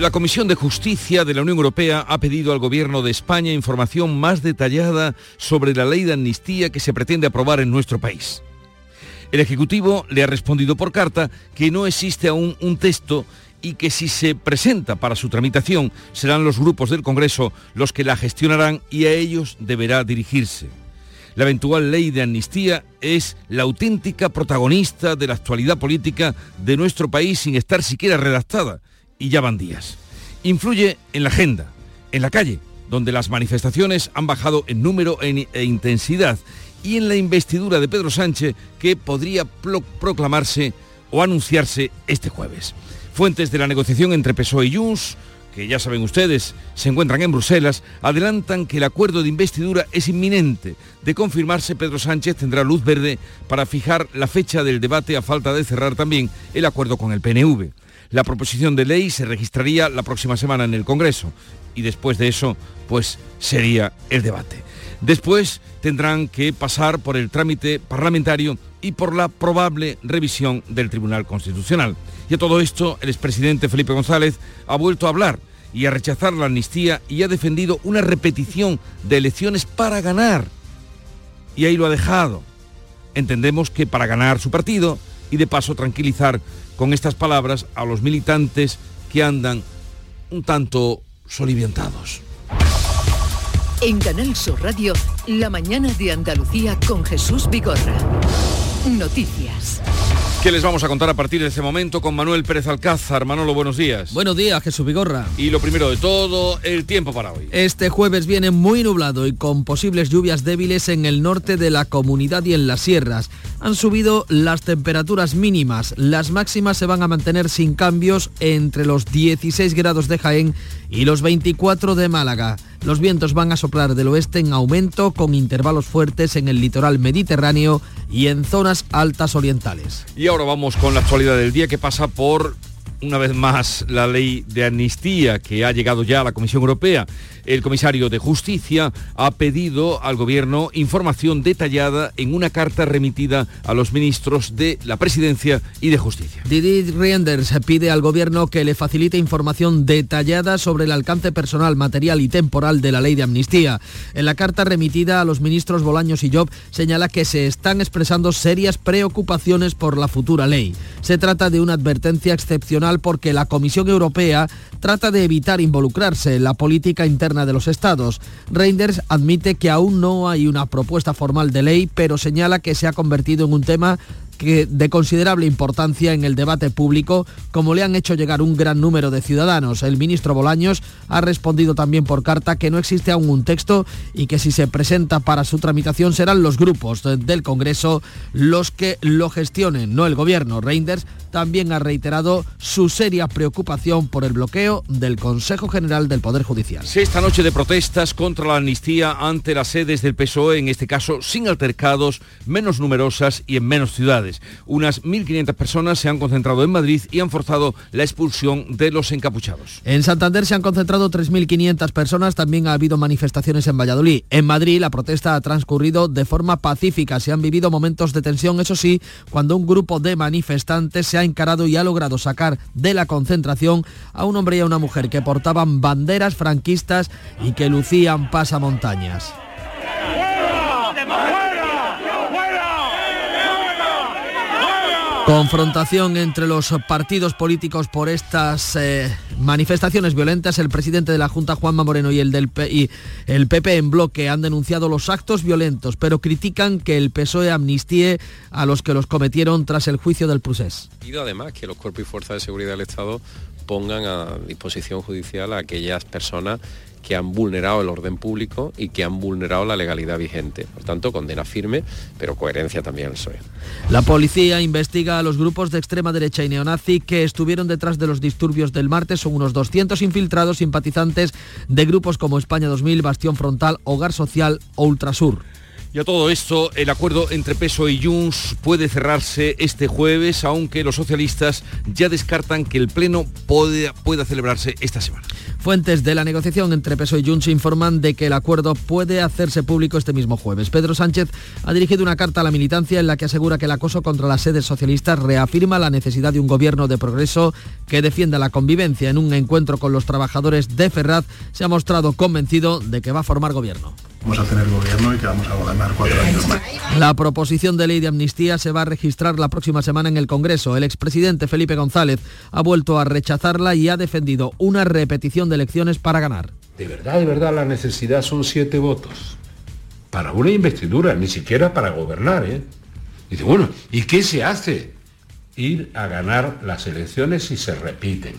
la Comisión de Justicia de la Unión Europea ha pedido al Gobierno de España información más detallada sobre la ley de amnistía que se pretende aprobar en nuestro país. El Ejecutivo le ha respondido por carta que no existe aún un texto y que si se presenta para su tramitación serán los grupos del Congreso los que la gestionarán y a ellos deberá dirigirse. La eventual ley de amnistía es la auténtica protagonista de la actualidad política de nuestro país sin estar siquiera redactada, y ya van días. Influye en la agenda, en la calle, donde las manifestaciones han bajado en número e intensidad, y en la investidura de Pedro Sánchez que podría proclamarse o anunciarse este jueves. Fuentes de la negociación entre PSOE y Junts, que ya saben ustedes, se encuentran en Bruselas, adelantan que el acuerdo de investidura es inminente. De confirmarse, Pedro Sánchez tendrá luz verde para fijar la fecha del debate a falta de cerrar también el acuerdo con el PNV. La proposición de ley se registraría la próxima semana en el Congreso y después de eso, pues sería el debate. Después tendrán que pasar por el trámite parlamentario y por la probable revisión del Tribunal Constitucional. Y a todo esto, el expresidente Felipe González ha vuelto a hablar y a rechazar la amnistía y ha defendido una repetición de elecciones para ganar. Y ahí lo ha dejado. Entendemos que para ganar su partido y de paso tranquilizar con estas palabras a los militantes que andan un tanto soliviantados. En Canal Sur Radio, la mañana de Andalucía con Jesús Vigorra. Noticias. ¿Qué les vamos a contar a partir de este momento con Manuel Pérez Alcázar? Manolo, buenos días. Buenos días, Jesús Vigorra. Y lo primero de todo, el tiempo para hoy. Este jueves viene muy nublado y con posibles lluvias débiles en el norte de la comunidad y en las sierras. Han subido las temperaturas mínimas. Las máximas se van a mantener sin cambios entre los 16 grados de Jaén y los 24 de Málaga. Los vientos van a soplar del oeste en aumento con intervalos fuertes en el litoral mediterráneo y en zonas altas orientales. Y ahora vamos con la actualidad del día que pasa por una vez más la ley de amnistía que ha llegado ya a la Comisión Europea. El comisario de Justicia ha pedido al Gobierno información detallada en una carta remitida a los ministros de la Presidencia y de Justicia. Didi Reinders pide al Gobierno que le facilite información detallada sobre el alcance personal, material y temporal de la ley de amnistía. En la carta remitida a los ministros Bolaños y Job señala que se están expresando serias preocupaciones por la futura ley. Se trata de una advertencia excepcional porque la Comisión Europea trata de evitar involucrarse en la política interna de los estados. Reinders admite que aún no hay una propuesta formal de ley, pero señala que se ha convertido en un tema de considerable importancia en el debate público, como le han hecho llegar un gran número de ciudadanos. El ministro Bolaños ha respondido también por carta que no existe aún un texto y que si se presenta para su tramitación serán los grupos del Congreso los que lo gestionen, no el gobierno. Reinders también ha reiterado su seria preocupación por el bloqueo del Consejo General del Poder Judicial. Esta noche de protestas contra la amnistía ante las sedes del PSOE, en este caso sin altercados, menos numerosas y en menos ciudades. Unas 1.500 personas se han concentrado en Madrid y han forzado la expulsión de los encapuchados. En Santander se han concentrado 3.500 personas, también ha habido manifestaciones en Valladolid. En Madrid la protesta ha transcurrido de forma pacífica, se han vivido momentos de tensión, eso sí, cuando un grupo de manifestantes se ha encarado y ha logrado sacar de la concentración a un hombre y a una mujer que portaban banderas franquistas y que lucían pasamontañas. Confrontación entre los partidos políticos por estas eh, manifestaciones violentas. El presidente de la Junta, Juanma Moreno, y el del y el PP en bloque han denunciado los actos violentos, pero critican que el PSOE amnistíe a los que los cometieron tras el juicio del procés. Y además que los cuerpos y fuerzas de seguridad del Estado pongan a disposición judicial a aquellas personas que han vulnerado el orden público y que han vulnerado la legalidad vigente. Por tanto, condena firme, pero coherencia también al PSOE. La policía investiga a los grupos de extrema derecha y neonazi que estuvieron detrás de los disturbios del martes. Son unos 200 infiltrados simpatizantes de grupos como España 2000, Bastión Frontal, Hogar Social o Ultrasur. Y a todo esto, el acuerdo entre Peso y Junts puede cerrarse este jueves, aunque los socialistas ya descartan que el Pleno pueda, pueda celebrarse esta semana. Fuentes de la negociación entre PSOE y Junts informan de que el acuerdo puede hacerse público este mismo jueves. Pedro Sánchez ha dirigido una carta a la militancia en la que asegura que el acoso contra las sedes socialistas reafirma la necesidad de un gobierno de progreso que defienda la convivencia. En un encuentro con los trabajadores de Ferraz se ha mostrado convencido de que va a formar gobierno. Vamos a tener gobierno y que vamos a gobernar cuatro años más. La proposición de ley de amnistía se va a registrar la próxima semana en el Congreso. El expresidente Felipe González ha vuelto a rechazarla y ha defendido una repetición de elecciones para ganar. De verdad, de verdad, la necesidad son siete votos. Para una investidura, ni siquiera para gobernar, ¿eh? Dice, bueno, ¿y qué se hace? Ir a ganar las elecciones si se repiten.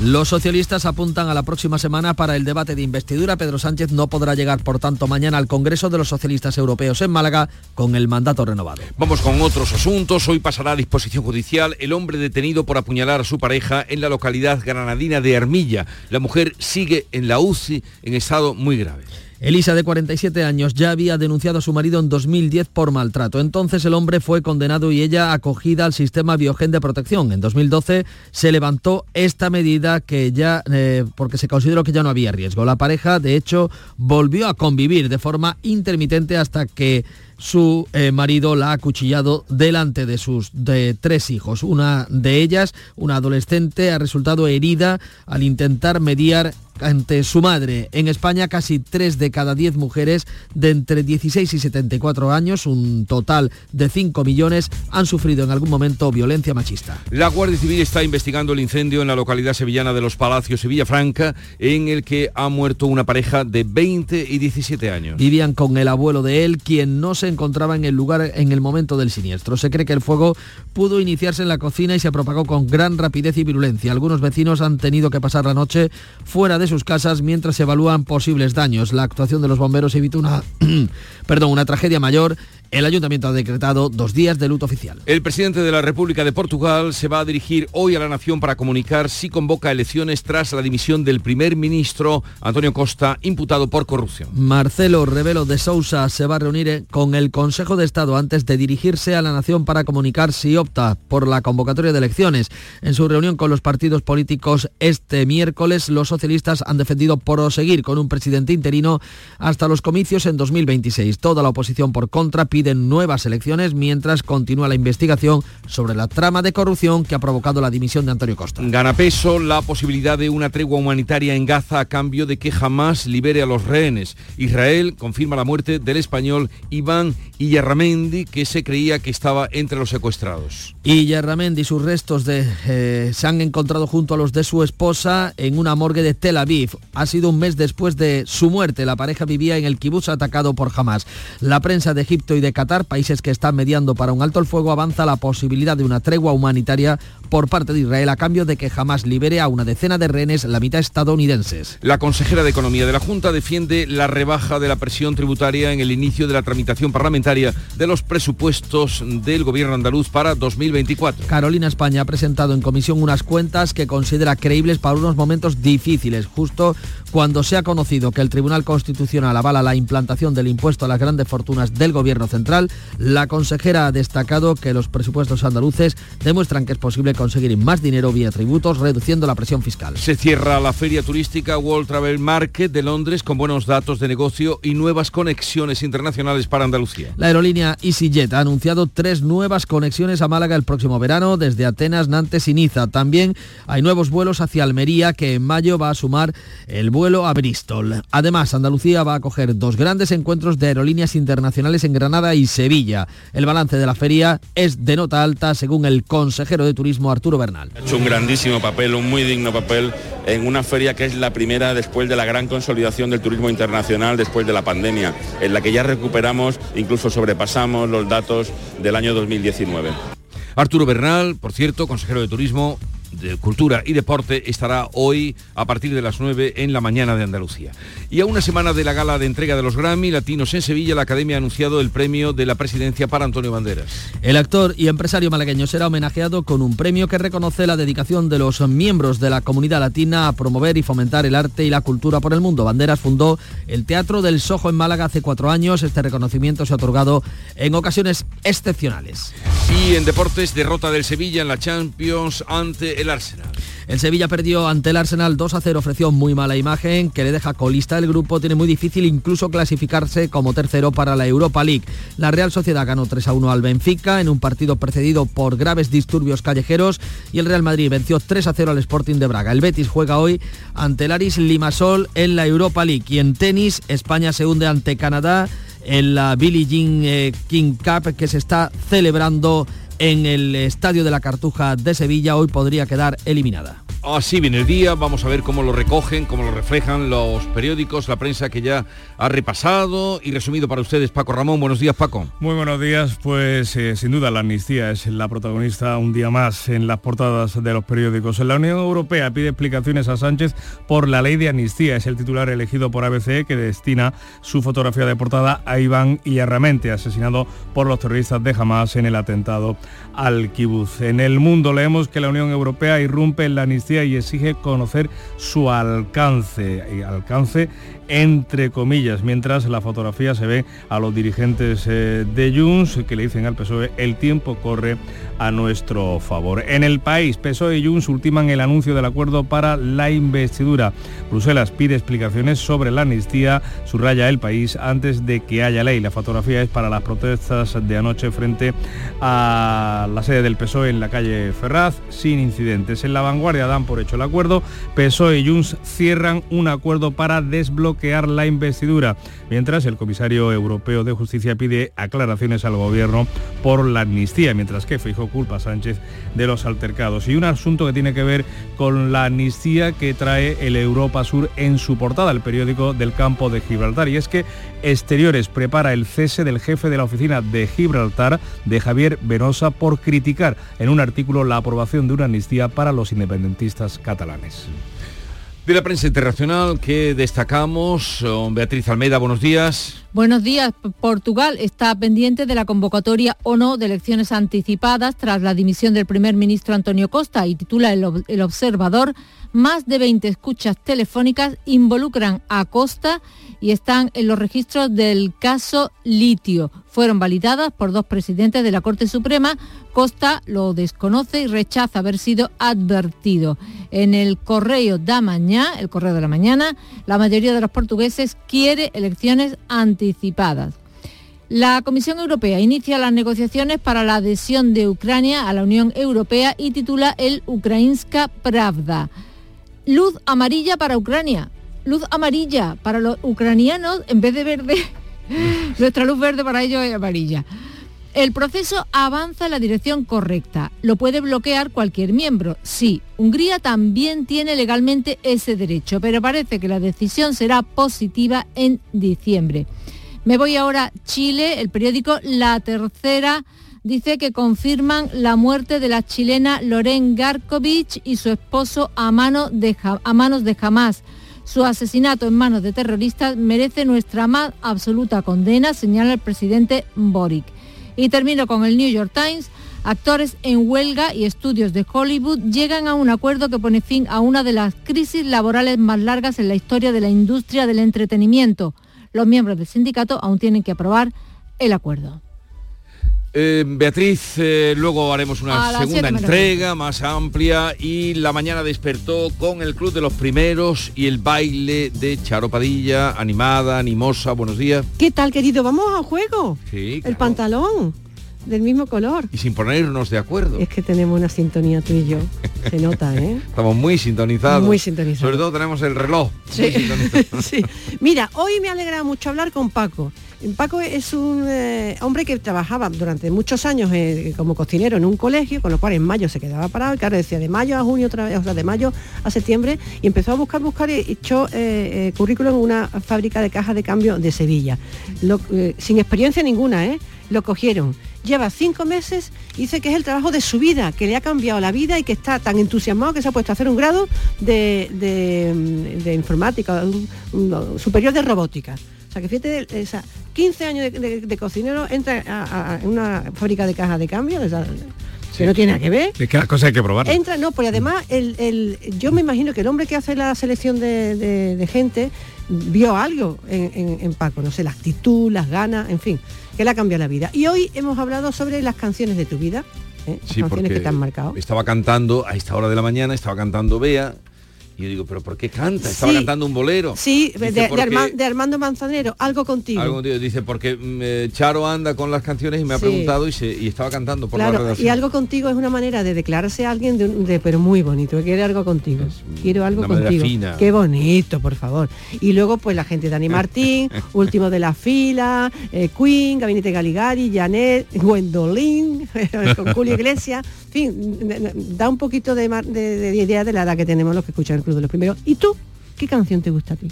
Los socialistas apuntan a la próxima semana para el debate de investidura. Pedro Sánchez no podrá llegar, por tanto, mañana al Congreso de los Socialistas Europeos en Málaga con el mandato renovado. Vamos con otros asuntos. Hoy pasará a disposición judicial el hombre detenido por apuñalar a su pareja en la localidad granadina de Armilla. La mujer sigue en la UCI en estado muy grave. Elisa, de 47 años, ya había denunciado a su marido en 2010 por maltrato. Entonces el hombre fue condenado y ella acogida al sistema Biogen de protección. En 2012 se levantó esta medida que ya, eh, porque se consideró que ya no había riesgo. La pareja, de hecho, volvió a convivir de forma intermitente hasta que su eh, marido la ha acuchillado delante de sus de tres hijos. Una de ellas, una adolescente, ha resultado herida al intentar mediar ante su madre. En España casi 3 de cada 10 mujeres de entre 16 y 74 años, un total de 5 millones, han sufrido en algún momento violencia machista. La Guardia Civil está investigando el incendio en la localidad sevillana de Los Palacios y Villafranca, en el que ha muerto una pareja de 20 y 17 años. Vivían con el abuelo de él, quien no se encontraba en el lugar en el momento del siniestro. Se cree que el fuego pudo iniciarse en la cocina y se propagó con gran rapidez y virulencia. Algunos vecinos han tenido que pasar la noche fuera de sus casas mientras se evalúan posibles daños. La actuación de los bomberos evitó una, perdón, una tragedia mayor el ayuntamiento ha decretado dos días de luto oficial. El presidente de la República de Portugal se va a dirigir hoy a la nación para comunicar si convoca elecciones tras la dimisión del primer ministro Antonio Costa, imputado por corrupción. Marcelo Rebelo de Sousa se va a reunir eh, con el Consejo de Estado antes de dirigirse a la nación para comunicar si opta por la convocatoria de elecciones. En su reunión con los partidos políticos este miércoles, los socialistas han defendido proseguir con un presidente interino hasta los comicios en 2026. Toda la oposición por contra pide nuevas elecciones mientras continúa la investigación sobre la trama de corrupción que ha provocado la dimisión de Antonio Costa. Gana peso la posibilidad de una tregua humanitaria en Gaza a cambio de que jamás libere a los rehenes. Israel confirma la muerte del español Iván Iyarramendi, que se creía que estaba entre los secuestrados. Iyarramendi, sus restos de, eh, se han encontrado junto a los de su esposa en una morgue de Tel Aviv. Ha sido un mes después de su muerte. La pareja vivía en el kibutz atacado por Hamas. La prensa de Egipto y de Qatar, países que están mediando para un alto el fuego, avanza la posibilidad de una tregua humanitaria por parte de Israel a cambio de que jamás libere a una decena de rehenes, la mitad estadounidenses. La consejera de Economía de la Junta defiende la rebaja de la presión tributaria en el inicio de la tramitación parlamentaria de los presupuestos del gobierno andaluz para 2024. Carolina España ha presentado en comisión unas cuentas que considera creíbles para unos momentos difíciles, justo cuando se ha conocido que el Tribunal Constitucional avala la implantación del impuesto a las grandes fortunas del gobierno central, la consejera ha destacado que los presupuestos andaluces demuestran que es posible conseguir más dinero vía tributos, reduciendo la presión fiscal. Se cierra la feria turística World Travel Market de Londres con buenos datos de negocio y nuevas conexiones internacionales para Andalucía. La aerolínea EasyJet ha anunciado tres nuevas conexiones a Málaga el próximo verano desde Atenas, Nantes y Niza. También hay nuevos vuelos hacia Almería que en mayo va a sumar el vuelo a Bristol. Además, Andalucía va a acoger dos grandes encuentros de aerolíneas internacionales en Granada y Sevilla. El balance de la feria es de nota alta según el consejero de Turismo Arturo Bernal. Ha hecho un grandísimo papel, un muy digno papel en una feria que es la primera después de la gran consolidación del turismo internacional después de la pandemia, en la que ya recuperamos, incluso sobrepasamos los datos del año 2019. Arturo Bernal, por cierto, consejero de Turismo, de Cultura y Deporte estará hoy a partir de las 9 en la mañana de Andalucía. Y a una semana de la gala de entrega de los Grammy Latinos en Sevilla, la Academia ha anunciado el premio de la presidencia para Antonio Banderas. El actor y empresario malagueño será homenajeado con un premio que reconoce la dedicación de los miembros de la comunidad latina a promover y fomentar el arte y la cultura por el mundo. Banderas fundó el Teatro del Sojo en Málaga hace cuatro años. Este reconocimiento se ha otorgado en ocasiones excepcionales. Y en deportes, derrota del Sevilla en la Champions ante el Arsenal. El Sevilla perdió ante el Arsenal 2 a 0, ofreció muy mala imagen que le deja colista el grupo, tiene muy difícil incluso clasificarse como tercero para la Europa League. La Real Sociedad ganó 3 a 1 al Benfica en un partido precedido por graves disturbios callejeros y el Real Madrid venció 3 a 0 al Sporting de Braga. El Betis juega hoy ante el Aris Limasol en la Europa League y en tenis España se hunde ante Canadá en la Billie Jean eh, King Cup que se está celebrando en el Estadio de la Cartuja de Sevilla. Hoy podría quedar eliminada. Así viene el día, vamos a ver cómo lo recogen, cómo lo reflejan los periódicos, la prensa que ya ha repasado y resumido para ustedes. Paco Ramón, buenos días Paco. Muy buenos días, pues eh, sin duda la amnistía es la protagonista un día más en las portadas de los periódicos. La Unión Europea pide explicaciones a Sánchez por la ley de amnistía. Es el titular elegido por ABC que destina su fotografía de portada a Iván Illarramente, asesinado por los terroristas de Hamas en el atentado al kibuz. En el mundo leemos que la Unión Europea irrumpe en la amnistía y exige conocer su alcance, alcance entre comillas, mientras la fotografía se ve a los dirigentes eh, de Junts que le dicen al PSOE el tiempo corre a nuestro favor. En el país, PSOE y Junts ultiman el anuncio del acuerdo para la investidura. Bruselas pide explicaciones sobre la amnistía, subraya el país antes de que haya ley. La fotografía es para las protestas de anoche frente a la sede del PSOE en la calle Ferraz, sin incidentes. En la vanguardia dan por hecho el acuerdo. PSOE y Junts cierran un acuerdo para desbloquear la investidura, mientras el comisario europeo de justicia pide aclaraciones al gobierno por la amnistía, mientras que Feijóo culpa a Sánchez de los altercados. Y un asunto que tiene que ver con la amnistía que trae el Europa Sur en su portada, el periódico del campo de Gibraltar. Y es que Exteriores prepara el cese del jefe de la oficina de Gibraltar, de Javier Venosa, por criticar en un artículo la aprobación de una amnistía para los independentistas catalanes. De la prensa internacional que destacamos, Beatriz Almeida, buenos días. Buenos días. Portugal está pendiente de la convocatoria o no de elecciones anticipadas tras la dimisión del primer ministro Antonio Costa y titula el, Observador, más de 20 escuchas telefónicas involucran a Costa y están en los registros del caso Litio. Fueron validadas por dos presidentes de la Corte Suprema. Costa lo desconoce y rechaza haber sido advertido. En el Correo da Mañana, el Correo de la Mañana, la mayoría de los portugueses quiere elecciones anticipadas. La Comisión Europea inicia las negociaciones para la adhesión de Ucrania a la Unión Europea y titula el Ukrainska Pravda. Luz amarilla para Ucrania luz amarilla para los ucranianos en vez de verde. Nuestra luz verde para ellos es amarilla. El proceso avanza en la dirección correcta. Lo puede bloquear cualquier miembro. Sí, Hungría también tiene legalmente ese derecho, pero parece que la decisión será positiva en diciembre. Me voy ahora a Chile. El periódico La Tercera dice que confirman la muerte de la chilena Loren Garkovich y su esposo a, de, a manos de Hamas. Su asesinato en manos de terroristas merece nuestra más absoluta condena, señala el presidente Boric. Y termino con el New York Times. Actores en huelga y estudios de Hollywood llegan a un acuerdo que pone fin a una de las crisis laborales más largas en la historia de la industria del entretenimiento. Los miembros del sindicato aún tienen que aprobar el acuerdo. Eh, Beatriz, eh, luego haremos una segunda entrega más amplia y la mañana despertó con el Club de los Primeros y el baile de Charo Padilla, animada, animosa, buenos días. ¿Qué tal querido? Vamos a juego. Sí. El pantalón del mismo color. Y sin ponernos de acuerdo. Es que tenemos una sintonía tú y yo. Se nota, ¿eh? Estamos muy sintonizados. Muy sintonizados. Sobre todo tenemos el reloj. Sí. sí. Mira, hoy me alegra mucho hablar con Paco. Paco es un eh, hombre que trabajaba durante muchos años eh, como cocinero en un colegio, con lo cual en mayo se quedaba parado, claro, decía de mayo a junio otra vez, o sea, de mayo a septiembre, y empezó a buscar, buscar y echó eh, currículum en una fábrica de cajas de cambio de Sevilla. sin experiencia ninguna, ¿eh? Lo cogieron lleva cinco meses y dice que es el trabajo de su vida, que le ha cambiado la vida y que está tan entusiasmado que se ha puesto a hacer un grado de, de, informática, superior de robótica. O sea, que fíjate, 15 años de, cocinero entra a, una fábrica de cajas de cambio, que no tiene nada que ver. Es que las cosas hay que probar. Entra, no, pues además el, yo me imagino que el hombre que hace la selección de, gente vio algo en, Paco, no sé, la actitud, las ganas, en fin, que le ha cambiado la vida. Y hoy hemos hablado sobre las canciones de tu vida, ¿eh? las canciones que te han marcado. Estaba cantando a esta hora de la mañana, estaba cantando Bea y yo digo, ¿pero por qué canta? Estaba cantando un bolero. Sí, de, Armando Manzanero, algo contigo. Algo contigo. Dice, porque mm, Charo anda con las canciones y me ha preguntado y, se, y estaba cantando por la redacción. Y algo contigo es una manera de declararse a alguien, de, pero muy bonito. Quiere algo contigo. Quiero algo contigo. Qué bonito, por favor. Y luego, pues la gente de Dani Martín, último de la fila, eh, Queen, Gabinete Galigari, Janet, Gwendolyn, con Julio Iglesias. En fin, da un poquito de, de idea de la edad que tenemos los que escuchan de los Primeros. ¿Y tú? ¿Qué canción te gusta a ti?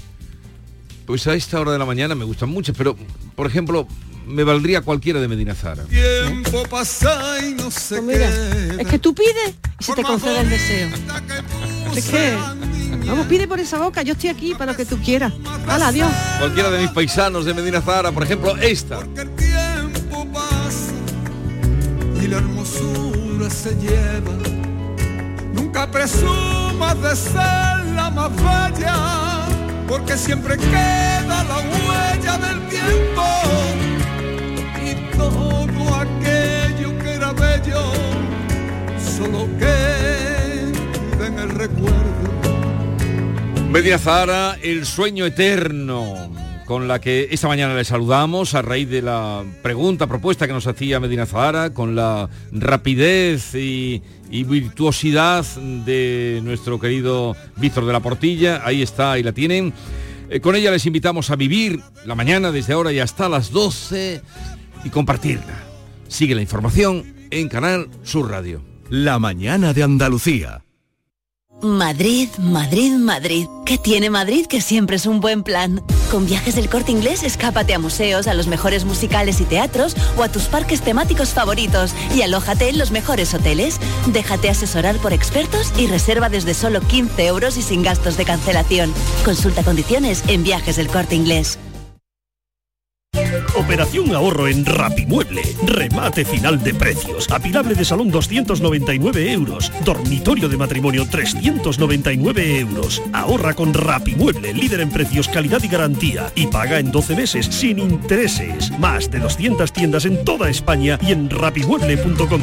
Pues a esta hora de la mañana me gustan muchas, pero por ejemplo, me valdría cualquiera de Medina Zara. Tiempo pasa y no sé pues es que tú pides y se te concede el deseo. Es que Vamos, pide por esa boca, yo estoy aquí para lo que tú quieras. Hala, adiós. Cualquiera de mis paisanos de Medina Zara, por ejemplo, esta. Porque el tiempo pasa y la hermosura se lleva Nunca presumas de ser la más bella, porque siempre queda la huella del tiempo. Y todo aquello que era bello, solo queda en el recuerdo. Media Zara, el sueño eterno con la que esta mañana le saludamos a raíz de la pregunta, propuesta que nos hacía Medina Zahara, con la rapidez y, virtuosidad de nuestro querido Víctor de la Portilla. Ahí está, ahí la tienen. Eh, con ella les invitamos a vivir la mañana desde ahora y hasta las 12 y compartirla. Sigue la información en Canal Sur Radio. La mañana de Andalucía. Madrid, Madrid, Madrid. ¿Qué tiene Madrid que siempre es un buen plan? Con viajes del corte inglés, escápate a museos, a los mejores musicales y teatros o a tus parques temáticos favoritos y alójate en los mejores hoteles. Déjate asesorar por expertos y reserva desde solo 15 euros y sin gastos de cancelación. Consulta condiciones en viajes del corte inglés. Operación ahorro en Rapimueble. Remate final de precios. Apilable de salón 299 euros. Dormitorio de matrimonio 399 euros. Ahorra con Rapimueble, líder en precios, calidad y garantía. Y paga en 12 meses sin intereses. Más de 200 tiendas en toda España y en rapimueble.com.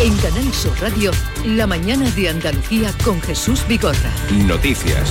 En Canal Sur Radio, la mañana de Andalucía con Jesús Bigorra. Noticias.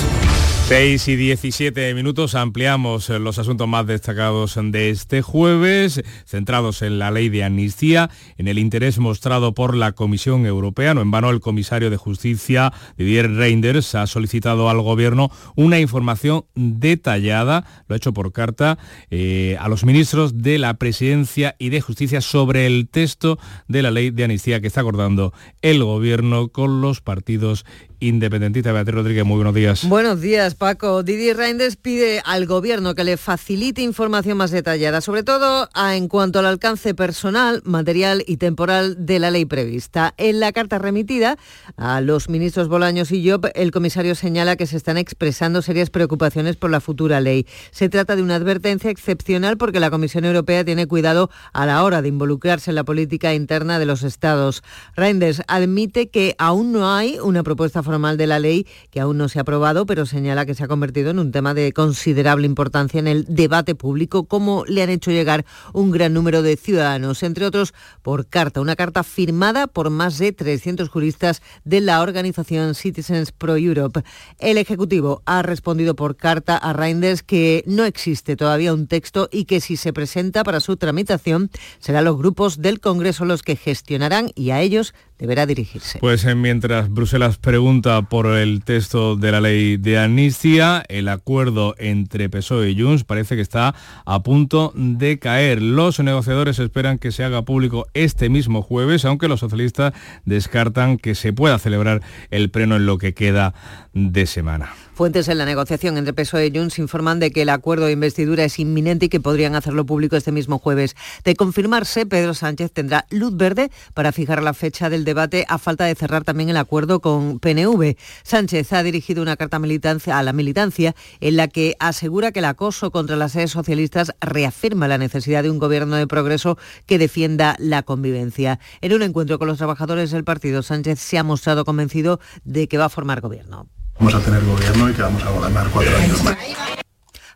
6 y 17 minutos ampliamos eh, los asuntos más destacados de este jueves, centrados en la ley de amnistía, en el interés mostrado por la Comisión Europea. No en vano el comisario de Justicia, Didier Reinders, ha solicitado al Gobierno una información detallada, lo ha hecho por carta, eh, a los ministros de la Presidencia y de Justicia sobre el texto de la ley de amnistía que está acordando el Gobierno con los partidos independentista. Beatriz Rodríguez, muy buenos días. Buenos días, Paco. Didier Reinders pide al Gobierno que le facilite información más detallada, sobre todo en cuanto al alcance personal, material y temporal de la ley prevista. En la carta remitida a los ministros Bolaños y Job, el comisario señala que se están expresando serias preocupaciones por la futura ley. Se trata de una advertencia excepcional porque la Comisión Europea tiene cuidado a la hora de involucrarse en la política interna de los Estados. Reinders admite que aún no hay una propuesta formal de la ley que aún no se ha aprobado, pero señala que se ha convertido en un tema de considerable importancia en el debate público, como le han hecho llegar un gran número de ciudadanos, entre otros por carta, una carta firmada por más de 300 juristas de la organización Citizens Pro Europe. El Ejecutivo ha respondido por carta a Reinders que no existe todavía un texto y que si se presenta para su tramitación serán los grupos del Congreso los que gestionarán y a ellos deberá dirigirse. Pues eh, mientras Bruselas pregunta por el texto de la ley de amnistía, el acuerdo entre PSOE y Junts parece que está a punto de caer. Los negociadores esperan que se haga público este mismo jueves, aunque los socialistas descartan que se pueda celebrar el pleno en lo que queda de semana. Fuentes en la negociación entre PSOE y Junts informan de que el acuerdo de investidura es inminente y que podrían hacerlo público este mismo jueves. De confirmarse, Pedro Sánchez tendrá luz verde para fijar la fecha del debate a falta de cerrar también el acuerdo con PNV. Sánchez ha dirigido una carta a la militancia en la que asegura que el acoso contra las sedes socialistas reafirma la necesidad de un gobierno de progreso que defienda la convivencia. En un encuentro con los trabajadores del partido, Sánchez se ha mostrado convencido de que va a formar gobierno. Vamos a tener gobierno y que vamos a gobernar cuatro años más.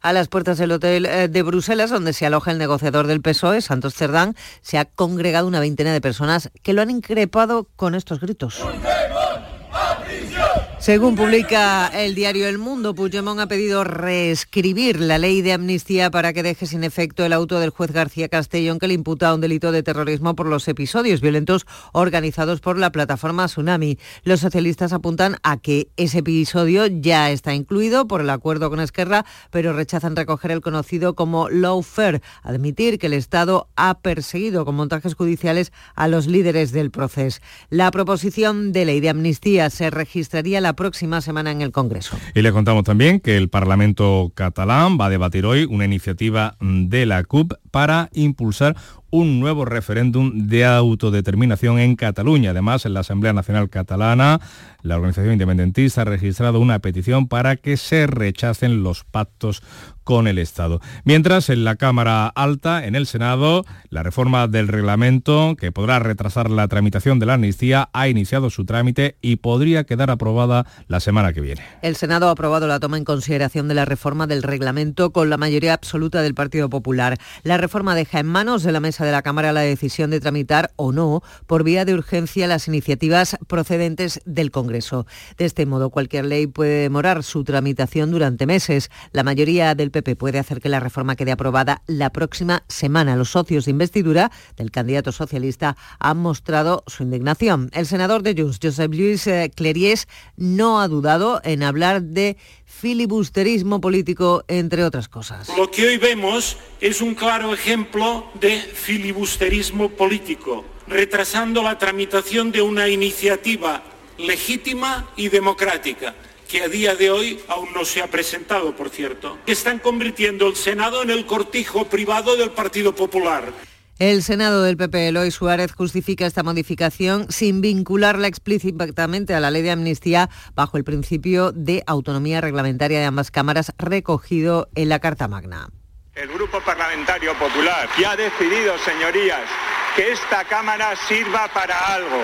A las puertas del hotel eh, de Bruselas, donde se aloja el negociador del PSOE, Santos Cerdán, se ha congregado una veintena de personas que lo han increpado con estos gritos. Según publica el diario El Mundo, Puigdemont ha pedido reescribir la ley de amnistía para que deje sin efecto el auto del juez García Castellón que le imputa un delito de terrorismo por los episodios violentos organizados por la plataforma Tsunami. Los socialistas apuntan a que ese episodio ya está incluido por el acuerdo con Esquerra, pero rechazan recoger el conocido como lawfare, admitir que el Estado ha perseguido con montajes judiciales a los líderes del proceso. La proposición de ley de amnistía se registraría la próxima semana en el Congreso. Y le contamos también que el Parlamento catalán va a debatir hoy una iniciativa de la CUP para impulsar un nuevo referéndum de autodeterminación en Cataluña. Además, en la Asamblea Nacional Catalana, la organización independentista ha registrado una petición para que se rechacen los pactos con el Estado. Mientras, en la Cámara Alta, en el Senado, la reforma del reglamento, que podrá retrasar la tramitación de la amnistía, ha iniciado su trámite y podría quedar aprobada la semana que viene. El Senado ha aprobado la toma en consideración de la reforma del reglamento con la mayoría absoluta del Partido Popular. La reforma deja en manos de la mesa de la Cámara la decisión de tramitar o no por vía de urgencia las iniciativas procedentes del Congreso. De este modo, cualquier ley puede demorar su tramitación durante meses. La mayoría del PP puede hacer que la reforma quede aprobada la próxima semana. Los socios de investidura del candidato socialista han mostrado su indignación. El senador de Junts, Josep Lluís eh, Cleries, no ha dudado en hablar de filibusterismo político, entre otras cosas. Lo que hoy vemos es un claro ejemplo de filibusterismo político, retrasando la tramitación de una iniciativa legítima y democrática que a día de hoy aún no se ha presentado, por cierto, que están convirtiendo el Senado en el cortijo privado del Partido Popular. El Senado del PP, Eloy Suárez, justifica esta modificación sin vincularla explícitamente a la ley de amnistía bajo el principio de autonomía reglamentaria de ambas cámaras recogido en la Carta Magna. El Grupo Parlamentario Popular ya ha decidido, señorías, que esta Cámara sirva para algo,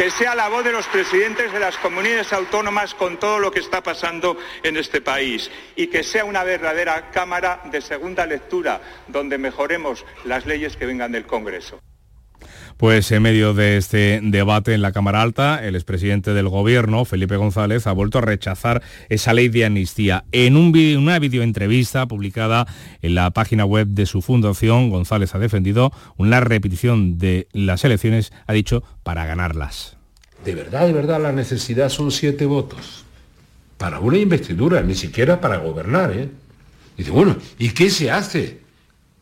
que sea la voz de los presidentes de las comunidades autónomas con todo lo que está pasando en este país y que sea una verdadera Cámara de segunda lectura donde mejoremos las leyes que vengan del Congreso. Pues en medio de este debate en la Cámara Alta, el expresidente del Gobierno, Felipe González, ha vuelto a rechazar esa ley de amnistía. En un una videoentrevista publicada en la página web de su fundación, González ha defendido una repetición de las elecciones, ha dicho, para ganarlas. De verdad, de verdad, la necesidad son siete votos. Para una investidura, ni siquiera para gobernar. ¿eh? Dice, bueno, ¿y qué se hace?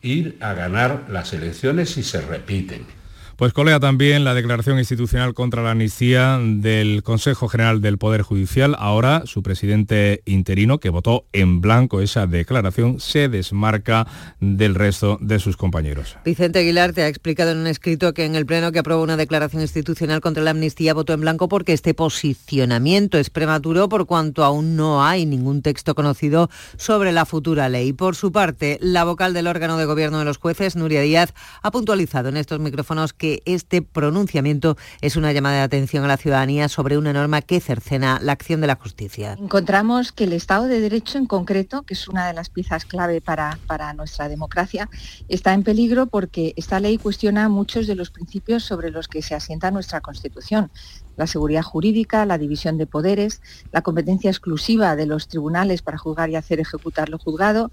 Ir a ganar las elecciones si se repiten. Pues colea también la declaración institucional contra la amnistía del Consejo General del Poder Judicial. Ahora su presidente interino, que votó en blanco esa declaración, se desmarca del resto de sus compañeros. Vicente Aguilar te ha explicado en un escrito que en el Pleno que aprobó una declaración institucional contra la amnistía votó en blanco porque este posicionamiento es prematuro por cuanto aún no hay ningún texto conocido sobre la futura ley. Por su parte, la vocal del órgano de gobierno de los jueces, Nuria Díaz, ha puntualizado en estos micrófonos que este pronunciamiento es una llamada de atención a la ciudadanía sobre una norma que cercena la acción de la justicia. Encontramos que el Estado de Derecho en concreto, que es una de las piezas clave para, para nuestra democracia, está en peligro porque esta ley cuestiona muchos de los principios sobre los que se asienta nuestra Constitución la seguridad jurídica, la división de poderes, la competencia exclusiva de los tribunales para juzgar y hacer ejecutar lo juzgado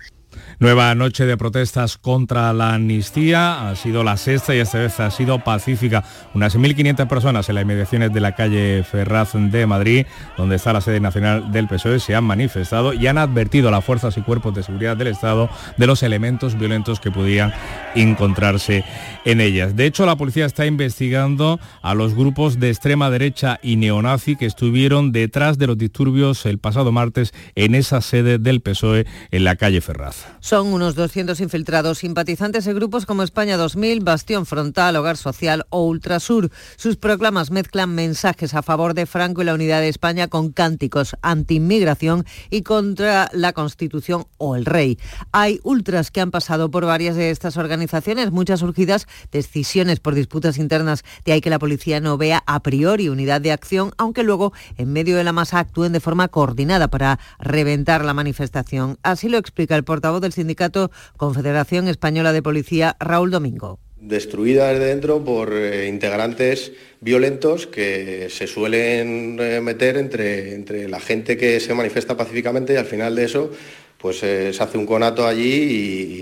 Nueva noche de protestas contra la amnistía. Ha sido la sexta y esta vez ha sido pacífica. Unas 1.500 personas en las inmediaciones de la calle Ferraz de Madrid, donde está la sede nacional del PSOE, se han manifestado y han advertido a las fuerzas y cuerpos de seguridad del Estado de los elementos violentos que podían encontrarse en ellas. De hecho, la policía está investigando a los grupos de extrema derecha y neonazi que estuvieron detrás de los disturbios el pasado martes en esa sede del PSOE en la calle Ferraz. Son unos 200 infiltrados simpatizantes de grupos como España 2000, Bastión Frontal, Hogar Social o Ultrasur. Sus proclamas mezclan mensajes a favor de Franco y la unidad de España con cánticos anti-inmigración y contra la Constitución o el rey. Hay ultras que han pasado por varias de estas organizaciones, muchas surgidas decisiones por disputas internas. De ahí que la policía no vea a priori unidad de acción, aunque luego en medio de la masa actúen de forma coordinada para reventar la manifestación. Así lo explica el portavoz del sindicato Confederación Española de Policía, Raúl Domingo destruida desde dentro por eh, integrantes violentos que se suelen eh, meter entre, entre la gente que se manifiesta pacíficamente y al final de eso pues eh, se hace un conato allí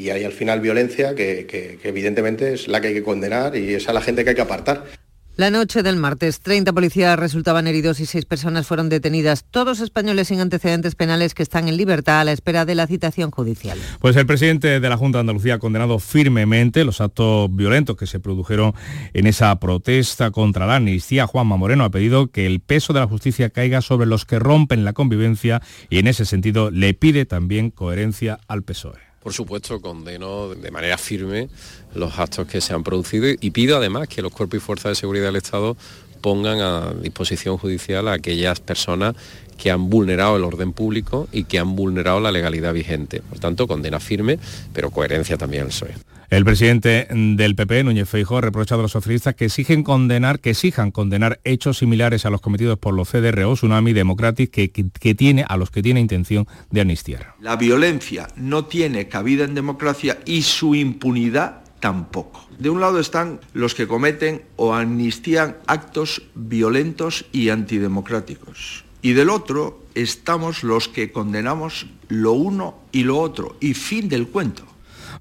y, hay al final violencia que, que evidentemente es la que hay que condenar y es a la gente que hay que apartar. La noche del martes, 30 policías resultaban heridos y 6 personas fueron detenidas, todos españoles sin antecedentes penales que están en libertad a la espera de la citación judicial. Pues el presidente de la Junta de Andalucía ha condenado firmemente los actos violentos que se produjeron en esa protesta contra la amnistía. Juanma Moreno ha pedido que el peso de la justicia caiga sobre los que rompen la convivencia y en ese sentido le pide también coherencia al PSOE. Por supuesto, condeno de manera firme los actos que se han producido y pido además que los cuerpos y fuerzas de seguridad del Estado pongan a disposición judicial a aquellas personas que han vulnerado el orden público y que han vulnerado la legalidad vigente. Por tanto, condena firme, pero coherencia también al PSOE. El presidente del PP, Núñez Feijóo, ha reprochado a los socialistas que exigen condenar, que exijan condenar hechos similares a los cometidos por los CDRO, Tsunami Democratic, que, que tiene a los que tiene intención de amnistiar. La violencia no tiene cabida en democracia y su impunidad tampoco. De un lado están los que cometen o amnistían actos violentos y antidemocráticos. Y del otro estamos los que condenamos lo uno y lo otro. Y fin del cuento.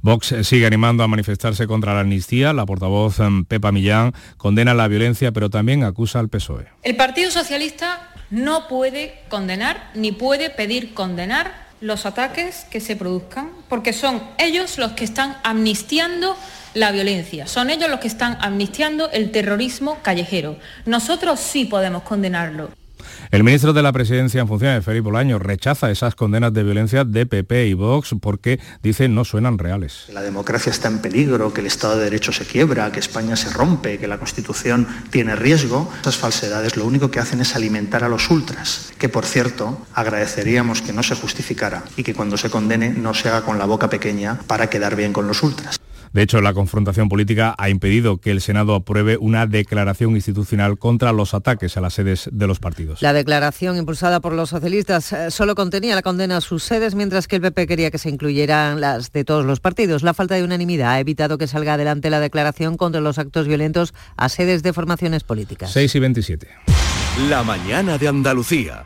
Vox sigue animando a manifestarse contra la amnistía. La portavoz em, Pepa Millán condena la violencia, pero también acusa al PSOE. El Partido Socialista no puede condenar ni puede pedir condenar los ataques que se produzcan, porque son ellos los que están amnistiando la violencia, son ellos los que están amnistiando el terrorismo callejero. Nosotros sí podemos condenarlo. El ministro de la Presidencia en funciones, Felipe Bolaño, rechaza esas condenas de violencia de PP y Vox porque dice no suenan reales. La democracia está en peligro, que el Estado de Derecho se quiebra, que España se rompe, que la Constitución tiene riesgo. Esas falsedades lo único que hacen es alimentar a los ultras, que por cierto agradeceríamos que no se justificara y que cuando se condene no se haga con la boca pequeña para quedar bien con los ultras. De hecho, la confrontación política ha impedido que el Senado apruebe una declaración institucional contra los ataques a las sedes de los partidos. La declaración impulsada por los socialistas eh, solo contenía la condena a sus sedes, mientras que el PP quería que se incluyeran las de todos los partidos. La falta de unanimidad ha evitado que salga adelante la declaración contra los actos violentos a sedes de formaciones políticas. 6 y 27. La mañana de Andalucía.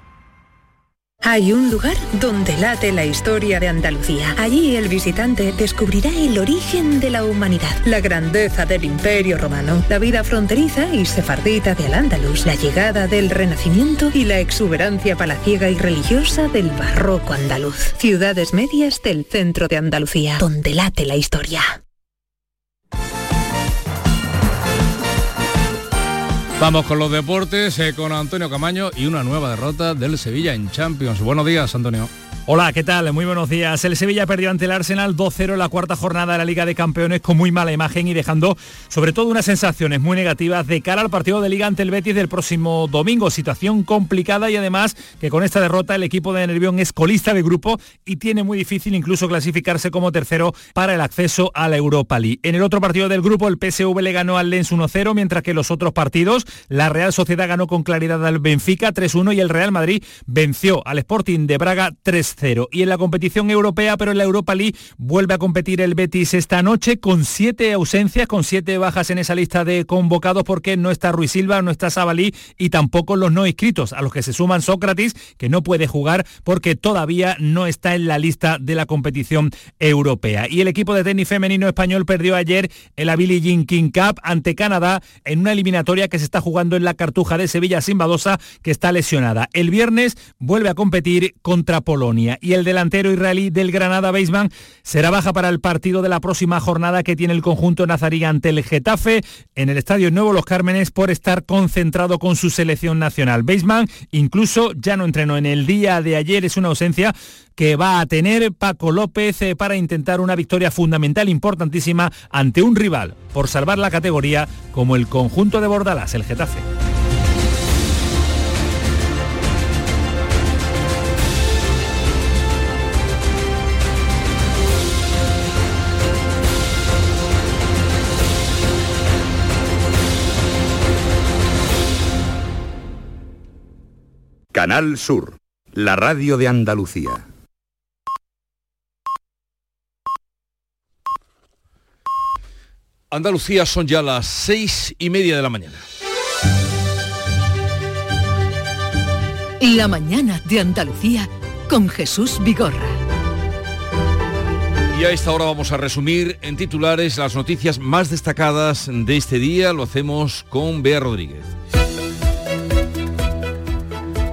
Hay un lugar donde late la historia de Andalucía. Allí el visitante descubrirá el origen de la humanidad, la grandeza del imperio romano, la vida fronteriza y sefardita de Al-Ándalus, la llegada del Renacimiento y la exuberancia palaciega y religiosa del barroco andaluz. Ciudades medias del centro de Andalucía, donde late la historia. Vamos con los deportes, eh, con Antonio Camaño y una nueva derrota del Sevilla en Champions. Buenos días, Antonio. Hola, ¿qué tal? Muy buenos días. El Sevilla perdió ante el Arsenal 2-0 en la cuarta jornada de la Liga de Campeones con muy mala imagen y dejando sobre todo unas sensaciones muy negativas de cara al partido de Liga ante el Betis del próximo domingo. Situación complicada y además que con esta derrota el equipo de Nervión es colista de grupo y tiene muy difícil incluso clasificarse como tercero para el acceso a la Europa League. En el otro partido del grupo el PSV le ganó al Lens 1-0 mientras que los otros partidos la Real Sociedad ganó con claridad al Benfica 3-1 y el Real Madrid venció al Sporting de Braga 3 2-0. Y en la competición europea, pero en la Europa League, vuelve a competir el Betis esta noche con siete ausencias, con siete bajas en esa lista de convocados porque no está Ruiz Silva, no está Sabalí y tampoco los no inscritos, a los que se suman Sócrates, que no puede jugar porque todavía no está en la lista de la competición europea. Y el equipo de tenis femenino español perdió ayer el Billie Jean King Cup ante Canadá en una eliminatoria que se está jugando en la Cartuja de Sevilla Simbadosa, que está lesionada. El viernes vuelve a competir contra Polonia y el delantero israelí del Granada Beisman será baja para el partido de la próxima jornada que tiene el conjunto nazarí ante el Getafe en el Estadio Nuevo Los Cármenes por estar concentrado con su selección nacional. Beisman incluso ya no entrenó en el día de ayer, es una ausencia que va a tener Paco López eh, para intentar una victoria fundamental importantísima ante un rival por salvar la categoría como el conjunto de Bordalas, el Getafe. Canal Sur, la radio de Andalucía. Andalucía son ya las seis y media de la mañana. La mañana de Andalucía con Jesús Vigorra. Y a esta hora vamos a resumir en titulares las noticias más destacadas de este día. Lo hacemos con Bea Rodríguez.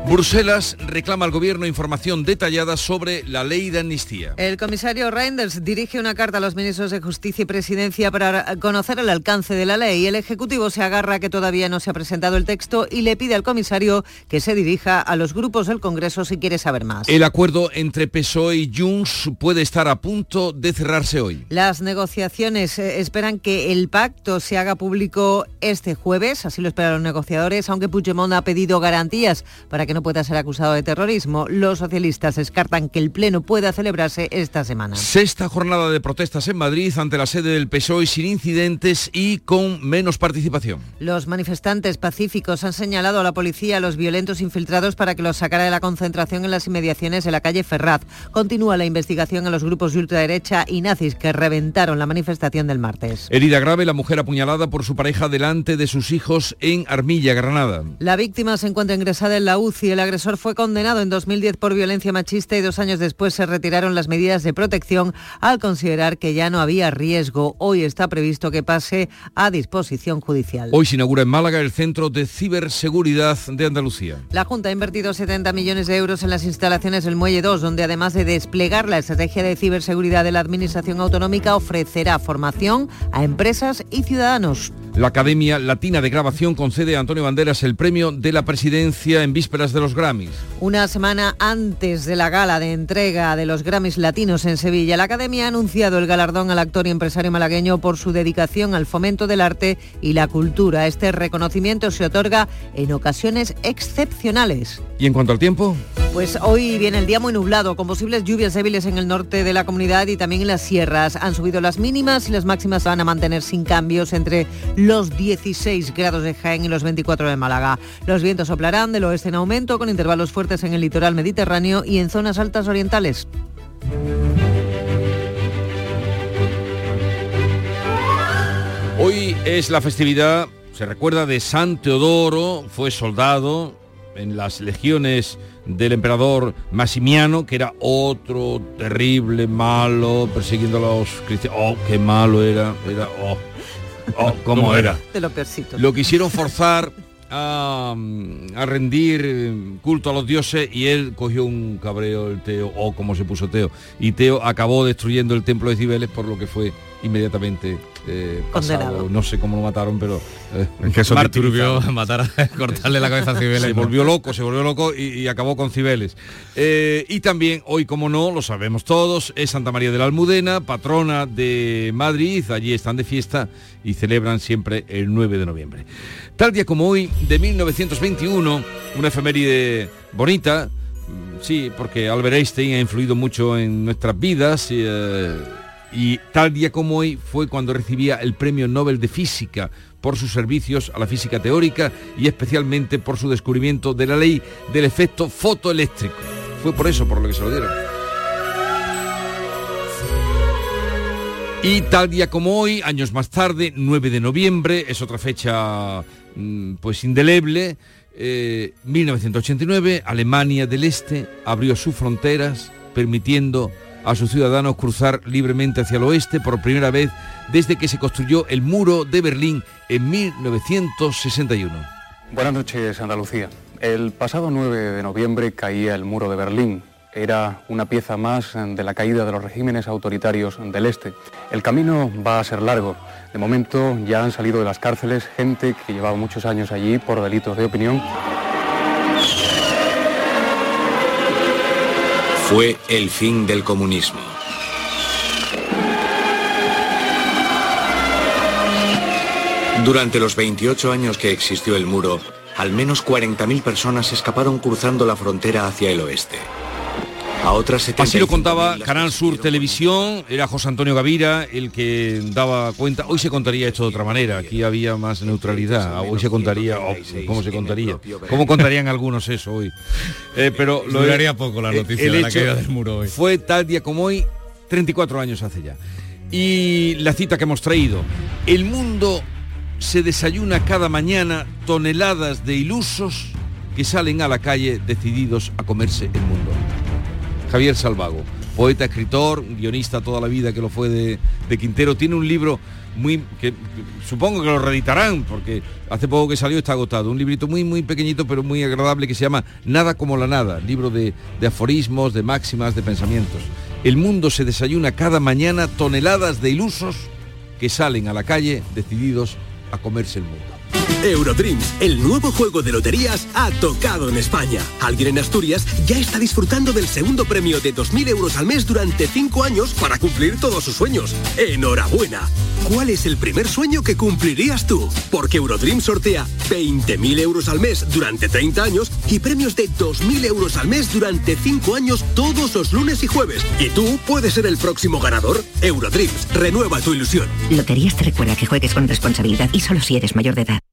Bruselas reclama al gobierno información detallada sobre la ley de amnistía. El comisario Reinders dirige una carta a los ministros de Justicia y Presidencia para conocer el alcance de la ley. El Ejecutivo se agarra que todavía no se ha presentado el texto y le pide al comisario que se dirija a los grupos del Congreso si quiere saber más. El acuerdo entre PSOE y Junts puede estar a punto de cerrarse hoy. Las negociaciones eh, esperan que el pacto se haga público este jueves, así lo esperan los negociadores, aunque Puigdemont ha pedido garantías para que no pueda ser acusado de terrorismo. Los socialistas descartan que el Pleno pueda celebrarse esta semana. Sexta jornada de protestas en Madrid ante la sede del PSOE sin incidentes y con menos participación. Los manifestantes pacíficos han señalado a la policía a los violentos infiltrados para que los sacara de la concentración en las inmediaciones de la calle Ferraz. Continúa la investigación a los grupos de ultraderecha y nazis que reventaron la manifestación del martes. Herida grave la mujer apuñalada por su pareja delante de sus hijos en Armilla, Granada. La víctima se encuentra ingresada en la UCI. El agresor fue condenado en 2010 por violencia machista y dos años después se retiraron las medidas de protección al considerar que ya no había riesgo. Hoy está previsto que pase a disposición judicial. Hoy se inaugura en Málaga el Centro de Ciberseguridad de Andalucía. La Junta ha invertido 70 millones de euros en las instalaciones del Muelle 2, donde además de desplegar la estrategia de ciberseguridad de la Administración Autonómica, ofrecerá formación a empresas y ciudadanos. La Academia Latina de Grabación concede a Antonio Banderas el premio de la presidencia en vísperas de los Grammys. Una semana antes de la gala de entrega de los Grammys Latinos en Sevilla, la Academia ha anunciado el galardón al actor y empresario malagueño por su dedicación al fomento del arte y la cultura. Este reconocimiento se otorga en ocasiones excepcionales. ¿Y en cuanto al tiempo? Pues hoy viene el día muy nublado, con posibles lluvias débiles en el norte de la comunidad y también en las sierras. Han subido las mínimas y las máximas van a mantener sin cambios entre los 16 grados de Jaén y los 24 de Málaga. Los vientos soplarán del oeste en aumento con intervalos fuertes en el litoral mediterráneo y en zonas altas orientales. Hoy es la festividad, se recuerda de San Teodoro, fue soldado en las legiones del emperador Massimiano, que era otro terrible, malo, persiguiendo a los cristianos. Oh, qué malo era, era, oh, oh cómo era. De lo peorcito. Lo quisieron forzar a, a, rendir culto a los dioses y él cogió un cabreo, el Teo, o oh, como se puso Teo, y Teo acabó destruyendo el templo de Cibeles por lo que fue inmediatamente eh, pasado. No sé cómo lo mataron, pero... Eh, es que eso turbio matar a cortarle la cabeza a Cibeles. Se volvió loco, se volvió loco y, y acabó con Cibeles. Eh, y también, hoy como no, lo sabemos todos, es Santa María de la Almudena, patrona de Madrid, allí están de fiesta y celebran siempre el 9 de noviembre. Tal día como hoy, de 1921, una efeméride bonita, sí, porque Albert Einstein ha influido mucho en nuestras vidas. Y, eh, y tal día como hoy fue cuando recibía el Premio Nobel de Física por sus servicios a la física teórica y especialmente por su descubrimiento de la ley del efecto fotoeléctrico. Fue por eso por lo que se lo dieron. Y tal día como hoy, años más tarde, 9 de noviembre, es otra fecha mm, pues indeleble, eh, 1989, Alemania del Este abrió sus fronteras permitiendo a sus ciudadanos cruzar libremente hacia el oeste por primera vez desde que se construyó el muro de Berlín en 1961. Buenas noches, Andalucía. El pasado 9 de noviembre caía el muro de Berlín. Era una pieza más de la caída de los regímenes autoritarios del este. El camino va a ser largo. De momento ya han salido de las cárceles gente que llevaba muchos años allí por delitos de opinión. Fue el fin del comunismo. Durante los 28 años que existió el muro, al menos 40.000 personas escaparon cruzando la frontera hacia el oeste. A otras Así lo contaba Canal Sur Televisión, era José Antonio Gavira el que daba cuenta. Hoy se contaría esto de otra manera, aquí había más neutralidad. Hoy se contaría, oh, ¿cómo se contaría? ¿Cómo contarían algunos eso hoy? Eh, pero lo Duraría poco la noticia de la caída del muro hoy. Fue tal día como hoy, 34 años hace ya. Y la cita que hemos traído, el mundo se desayuna cada mañana toneladas de ilusos que salen a la calle decididos a comerse el mundo. Javier Salvago, poeta, escritor, guionista toda la vida que lo fue de, Quintero, tiene un libro muy que, supongo que lo reeditarán porque hace poco que salió está agotado. Un librito muy muy pequeñito pero muy agradable que se llama Nada como la nada. Libro de, de aforismos de máximas de pensamientos. El mundo se desayuna cada mañana toneladas de ilusos que salen a la calle decididos a comerse el mundo Eurodreams, el nuevo juego de loterías, ha tocado en España. Alguien en Asturias ya está disfrutando del segundo premio de 2.000 euros al mes durante 5 años para cumplir todos sus sueños. ¡Enhorabuena! ¿Cuál es el primer sueño que cumplirías tú? Porque Eurodreams sortea 20.000 euros al mes durante 30 años y premios de 2.000 euros al mes durante 5 años todos los lunes y jueves. ¿Y tú puedes ser el próximo ganador? Eurodreams, renueva tu ilusión. Loterías te recuerda que juegues con responsabilidad y solo si eres mayor de edad.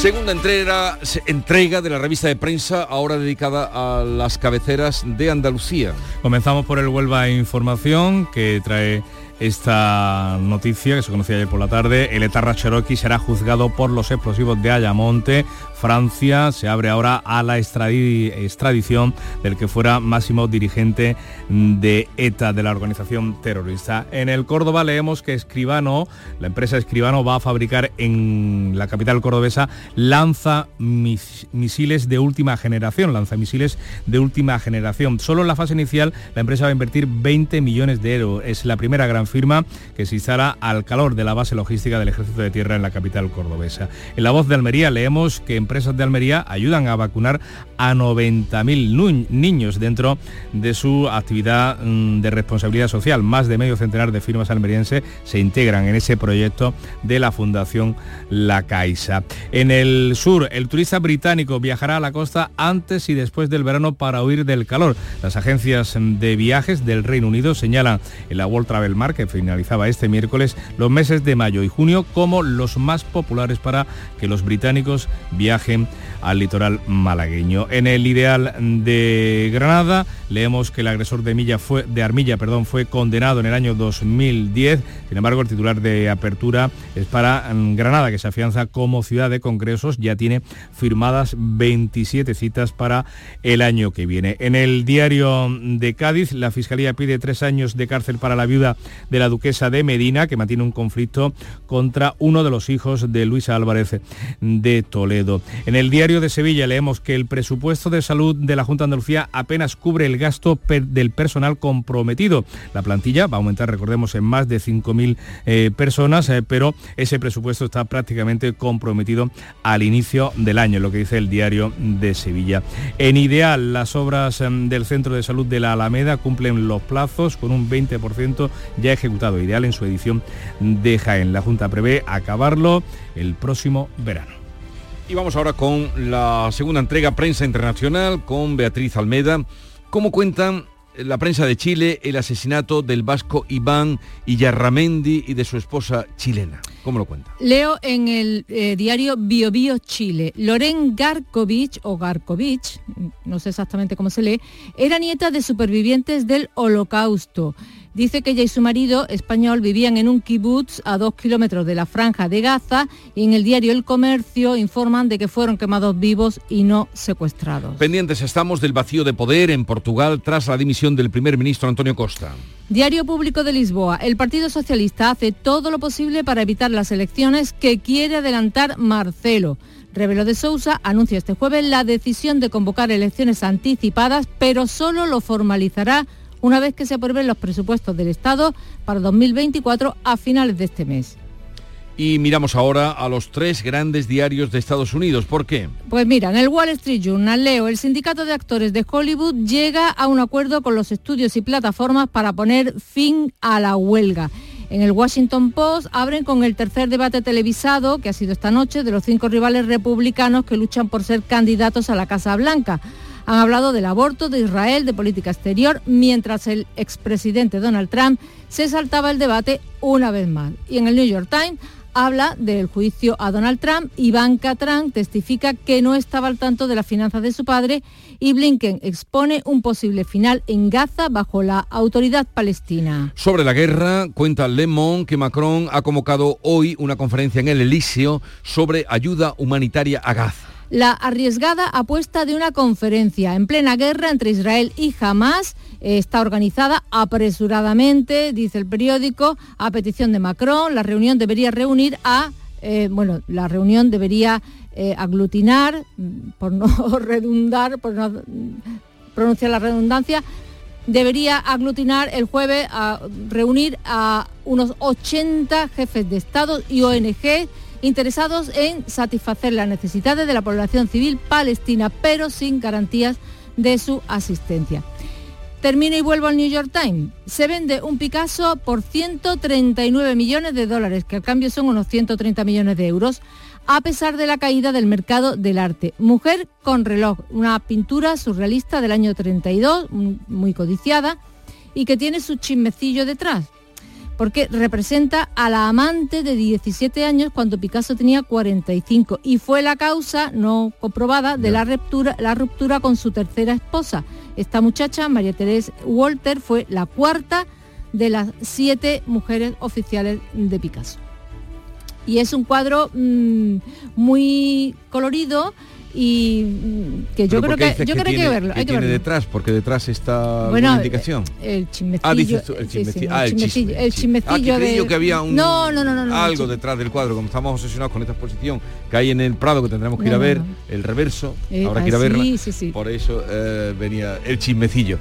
Segunda entrega, entrega de la revista de prensa, ahora dedicada a las cabeceras de Andalucía. Comenzamos por el Huelva Información, que trae esta noticia que se conocía ayer por la tarde. El etarra Cherokee será juzgado por los explosivos de Ayamonte. Francia se abre ahora a la extradición del que fuera máximo dirigente de ETA, de la organización terrorista. En el Córdoba leemos que Escribano, la empresa Escribano, va a fabricar en la capital cordobesa lanza misiles de última generación, lanzamisiles de última generación. Solo en la fase inicial la empresa va a invertir 20 millones de euros. Es la primera gran firma que se instala al calor de la base logística del Ejército de Tierra en la capital cordobesa. En la voz de Almería leemos que empresas de Almería ayudan a vacunar a 90.000 niños dentro de su actividad mm, de responsabilidad social. Más de medio centenar de firmas almerienses se integran en ese proyecto de la Fundación La Caixa. En el sur, el turista británico viajará a la costa antes y después del verano para huir del calor. Las agencias de viajes del Reino Unido señalan en la World Travel Market que finalizaba este miércoles, los meses de mayo y junio como los más populares para que los británicos viajen al litoral malagueño. En el ideal de Granada leemos que el agresor de, Milla fue, de Armilla perdón, fue condenado en el año 2010. Sin embargo, el titular de apertura es para mm, Granada, que se afianza como ciudad de congresos. Ya tiene firmadas 27 citas para el año que viene. En el diario de Cádiz, la Fiscalía pide tres años de cárcel para la viuda de la duquesa de Medina, que mantiene un conflicto contra uno de los hijos de Luisa Álvarez de Toledo. En el diario de Sevilla leemos que el presupuesto de salud de la Junta de Andalucía apenas cubre el gasto del personal comprometido. La plantilla va a aumentar, recordemos, en más de 5.000 eh, personas, eh, pero ese presupuesto está prácticamente comprometido al inicio del año, lo que dice el diario de Sevilla. En ideal, las obras em, del Centro de Salud de la Alameda cumplen los plazos con un 20% ya ejecutado, ideal en su edición de Jaén. La Junta prevé acabarlo el próximo verano. Y vamos ahora con la segunda entrega Prensa Internacional con Beatriz Almeda. ¿Cómo cuentan la prensa de Chile el asesinato del vasco Iván Iyarramendi y de su esposa chilena? ¿Cómo lo cuenta? Leo en el eh, diario Bio Bio Chile. Loren Garkovich o Garkovich, no sé exactamente cómo se lee, era nieta de supervivientes del Holocausto. Dice que ella y su marido español vivían en un kibutz a dos kilómetros de la franja de Gaza y en el diario El Comercio informan de que fueron quemados vivos y no secuestrados. Pendientes estamos del vacío de poder en Portugal tras la dimisión del primer ministro Antonio Costa. Diario Público de Lisboa. El Partido Socialista hace todo lo posible para evitar las elecciones que quiere adelantar Marcelo. Revelo de Sousa anuncia este jueves la decisión de convocar elecciones anticipadas, pero solo lo formalizará una vez que se aprueben los presupuestos del Estado para 2024 a finales de este mes. Y miramos ahora a los tres grandes diarios de Estados Unidos. ¿Por qué? Pues mira, en el Wall Street Journal leo, el sindicato de actores de Hollywood llega a un acuerdo con los estudios y plataformas para poner fin a la huelga. En el Washington Post abren con el tercer debate televisado, que ha sido esta noche, de los cinco rivales republicanos que luchan por ser candidatos a la Casa Blanca. Han hablado del aborto, de Israel, de política exterior, mientras el expresidente Donald Trump se saltaba el debate una vez más. Y en el New York Times habla del juicio a Donald Trump. Ivanka Trump testifica que no estaba al tanto de las finanzas de su padre y Blinken expone un posible final en Gaza bajo la autoridad palestina. Sobre la guerra, cuenta Le Monde que Macron ha convocado hoy una conferencia en el Elíseo sobre ayuda humanitaria a Gaza la arriesgada apuesta de una conferencia en plena guerra entre Israel y Hamas. Está organizada apresuradamente, dice el periódico, a petición de Macron. La reunión debería reunir a, eh, bueno, la reunión debería eh, aglutinar, por no redundar, por no pronunciar la redundancia, debería aglutinar el jueves a reunir a unos 80 jefes de Estado y ONG interesados en satisfacer las necesidades de la población civil palestina, pero sin garantías de su asistencia. Termino y vuelvo al New York Times. Se vende un Picasso por 139 millones de dólares, que al cambio son unos 130 millones de euros, a pesar de la caída del mercado del arte. Mujer con reloj, una pintura surrealista del año 32, muy codiciada, y que tiene su chismecillo detrás porque representa a la amante de 17 años cuando Picasso tenía 45 y fue la causa no comprobada de la ruptura, la ruptura con su tercera esposa. Esta muchacha, María Teresa Walter, fue la cuarta de las siete mujeres oficiales de Picasso. Y es un cuadro mm, muy colorido, y mm, que yo creo que yo creo que hay que verlo. ¿Qué tiene detrás? Porque detrás está bueno, indicación. El chismecillo. Ah, dices tú, el chismecillo. ah, el chismecillo. El chismecillo ah, que, que había un, no, no, no, no, algo detrás del cuadro, como estamos obsesionados con esta exposición que hay en el Prado que tendremos que ir a ver, el reverso, eh, habrá que ir a verla. Sí, sí, Por eso eh, venía el chismecillo.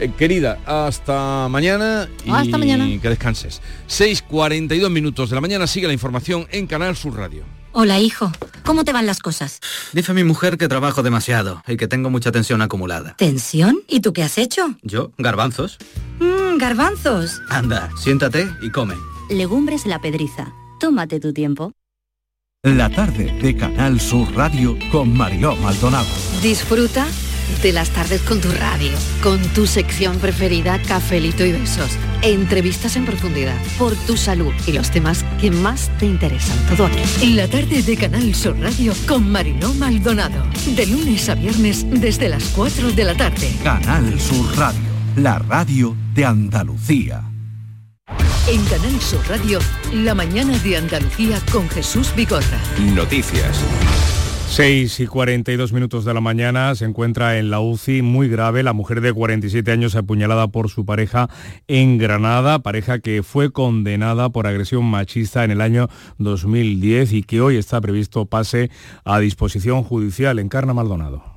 Eh, querida, hasta mañana y hasta mañana. que descanses. 6.42 minutos de la mañana sigue la información en Canal Sur Radio. Hola, hijo. ¿Cómo te van las cosas? Dice mi mujer que trabajo demasiado y que tengo mucha tensión acumulada. ¿Tensión? ¿Y tú qué has hecho? Yo, garbanzos. Mmm, garbanzos. Anda, siéntate y come. Legumbres la pedriza. Tómate tu tiempo. La tarde de Canal Sur Radio con Mariló Maldonado. Disfruta de las tardes con tu radio, con tu sección preferida, Cafelito y Besos. Entrevistas en profundidad, por tu salud y los temas que más te interesan. Todo aquí. En la tarde de Canal Sur Radio con Mariló Maldonado. De lunes a viernes desde las 4 de la tarde. Canal Sur Radio, la radio de Andalucía. En Canal Sur Radio, la mañana de Andalucía con Jesús Bigorra. Noticias. 6 y 42 minutos de la mañana se encuentra en la UCI muy grave la mujer de 47 años apuñalada por su pareja en Granada, pareja que fue condenada por agresión machista en el año 2010 y que hoy está previsto pase a disposición judicial. en Carna Maldonado.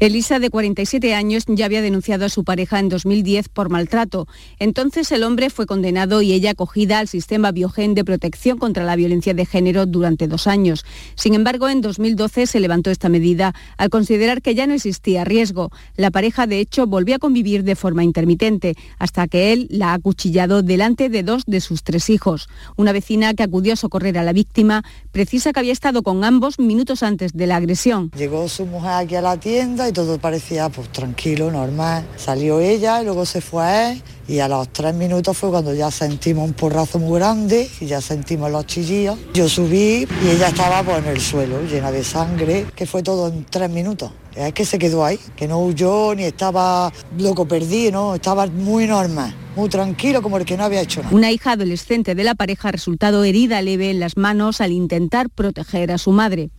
Elisa, de 47 años, ya había denunciado a su pareja en 2010 por maltrato. Entonces el hombre fue condenado y ella acogida al sistema Biogen de protección contra la violencia de género durante dos años. Sin embargo, en 2012 se levantó esta medida al considerar que ya no existía riesgo. La pareja, de hecho, volvió a convivir de forma intermitente, hasta que él la ha acuchillado delante de dos de sus tres hijos. Una vecina que acudió a socorrer a la víctima precisa que había estado con ambos minutos antes de la agresión. Llegó su mujer aquí a la tienda todo parecía pues tranquilo, normal. Salió ella y luego se fue a él y a los tres minutos fue cuando ya sentimos un porrazo muy grande y ya sentimos los chillillos. Yo subí y ella estaba pues, en el suelo, llena de sangre, que fue todo en tres minutos. Es que se quedó ahí, que no huyó ni estaba loco perdido, no, estaba muy normal, muy tranquilo como el que no había hecho nada. Una hija adolescente de la pareja ha resultado herida leve en las manos al intentar proteger a su madre.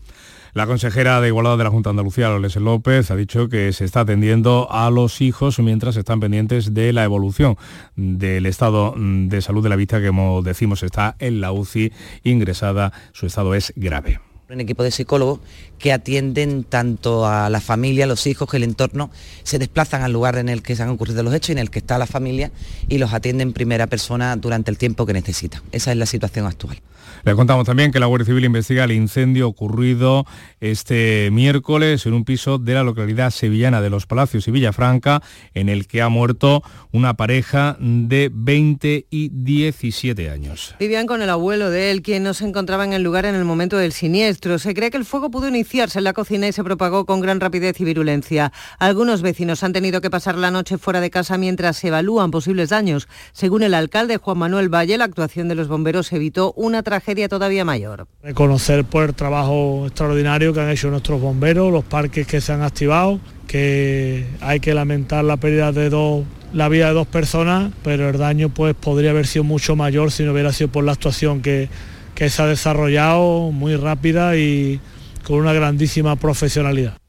La consejera de Igualdad de la Junta de Andalucía, Loles López, ha dicho que se está atendiendo a los hijos mientras están pendientes de la evolución del estado de salud de la vista que, como decimos, está en la UCI ingresada. Su estado es grave un equipo de psicólogos que atienden tanto a la familia, a los hijos, que el entorno se desplazan al lugar en el que se han ocurrido los hechos y en el que está la familia y los atienden en primera persona durante el tiempo que necesita. Esa es la situación actual. Le contamos también que la Guardia Civil investiga el incendio ocurrido este miércoles en un piso de la localidad sevillana de Los Palacios y Villafranca, en el que ha muerto una pareja de 20 y 17 años. Vivían con el abuelo de él, quien no se encontraba en el lugar en el momento del siniestro. Se cree que el fuego pudo iniciarse en la cocina y se propagó con gran rapidez y virulencia. Algunos vecinos han tenido que pasar la noche fuera de casa mientras se evalúan posibles daños. Según el alcalde Juan Manuel Valle, la actuación de los bomberos evitó una tragedia todavía mayor. Reconocer por el trabajo extraordinario que han hecho nuestros bomberos, los parques que se han activado, que hay que lamentar la pérdida de dos la vida de dos personas, pero el daño pues podría haber sido mucho mayor si no hubiera sido por la actuación que, que se ha desarrollado muy rápida y con una grandísima profesionalidad.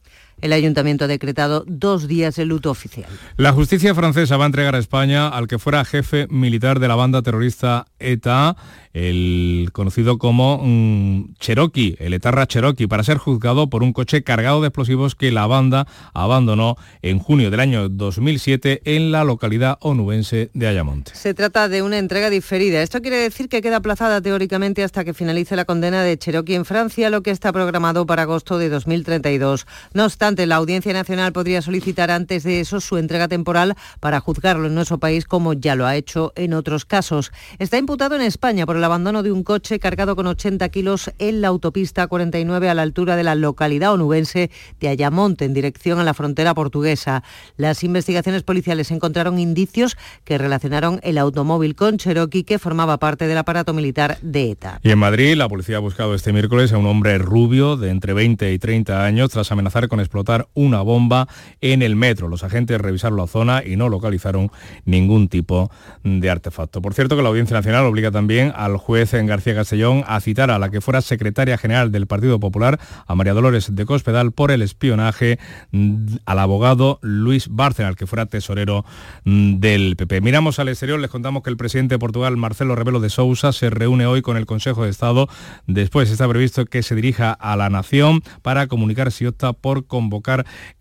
El ayuntamiento ha decretado dos días de luto oficial. La justicia francesa va a entregar a España al que fuera jefe militar de la banda terrorista ETA el conocido como mm, Cherokee, el etarra Cherokee, para ser juzgado por un coche cargado de explosivos que la banda abandonó en junio del año 2007 en la localidad onubense de Ayamonte. Se trata de una entrega diferida. Esto quiere decir que queda aplazada teóricamente hasta que finalice la condena de Cherokee en Francia, lo que está programado para agosto de 2032. No obstante, la Audiencia Nacional podría solicitar antes de eso su entrega temporal para juzgarlo en nuestro país, como ya lo ha hecho en otros casos. Está imputado en España por el abandono de un coche cargado con 80 kilos en la autopista 49 a la altura de la localidad onubense de Ayamonte, en dirección a la frontera portuguesa. Las investigaciones policiales encontraron indicios que relacionaron el automóvil con Cherokee que formaba parte del aparato militar de ETA. Y en Madrid, la policía ha buscado este miércoles a un hombre rubio de entre 20 y 30 años tras amenazar con explotar una bomba en el metro. Los agentes revisaron la zona y no localizaron ningún tipo de artefacto. Por cierto que la Audiencia Nacional obliga también al juez en García Castellón a citar a la que fuera secretaria general del Partido Popular, a María Dolores de Cospedal, por el espionaje al abogado Luis Bárcena, que fuera tesorero mm, del PP. Miramos al exterior, les contamos que el presidente de Portugal, Marcelo Rebelo de Sousa, se reúne hoy con el Consejo de Estado. Después está previsto que se dirija a la nación para comunicar si opta por convocar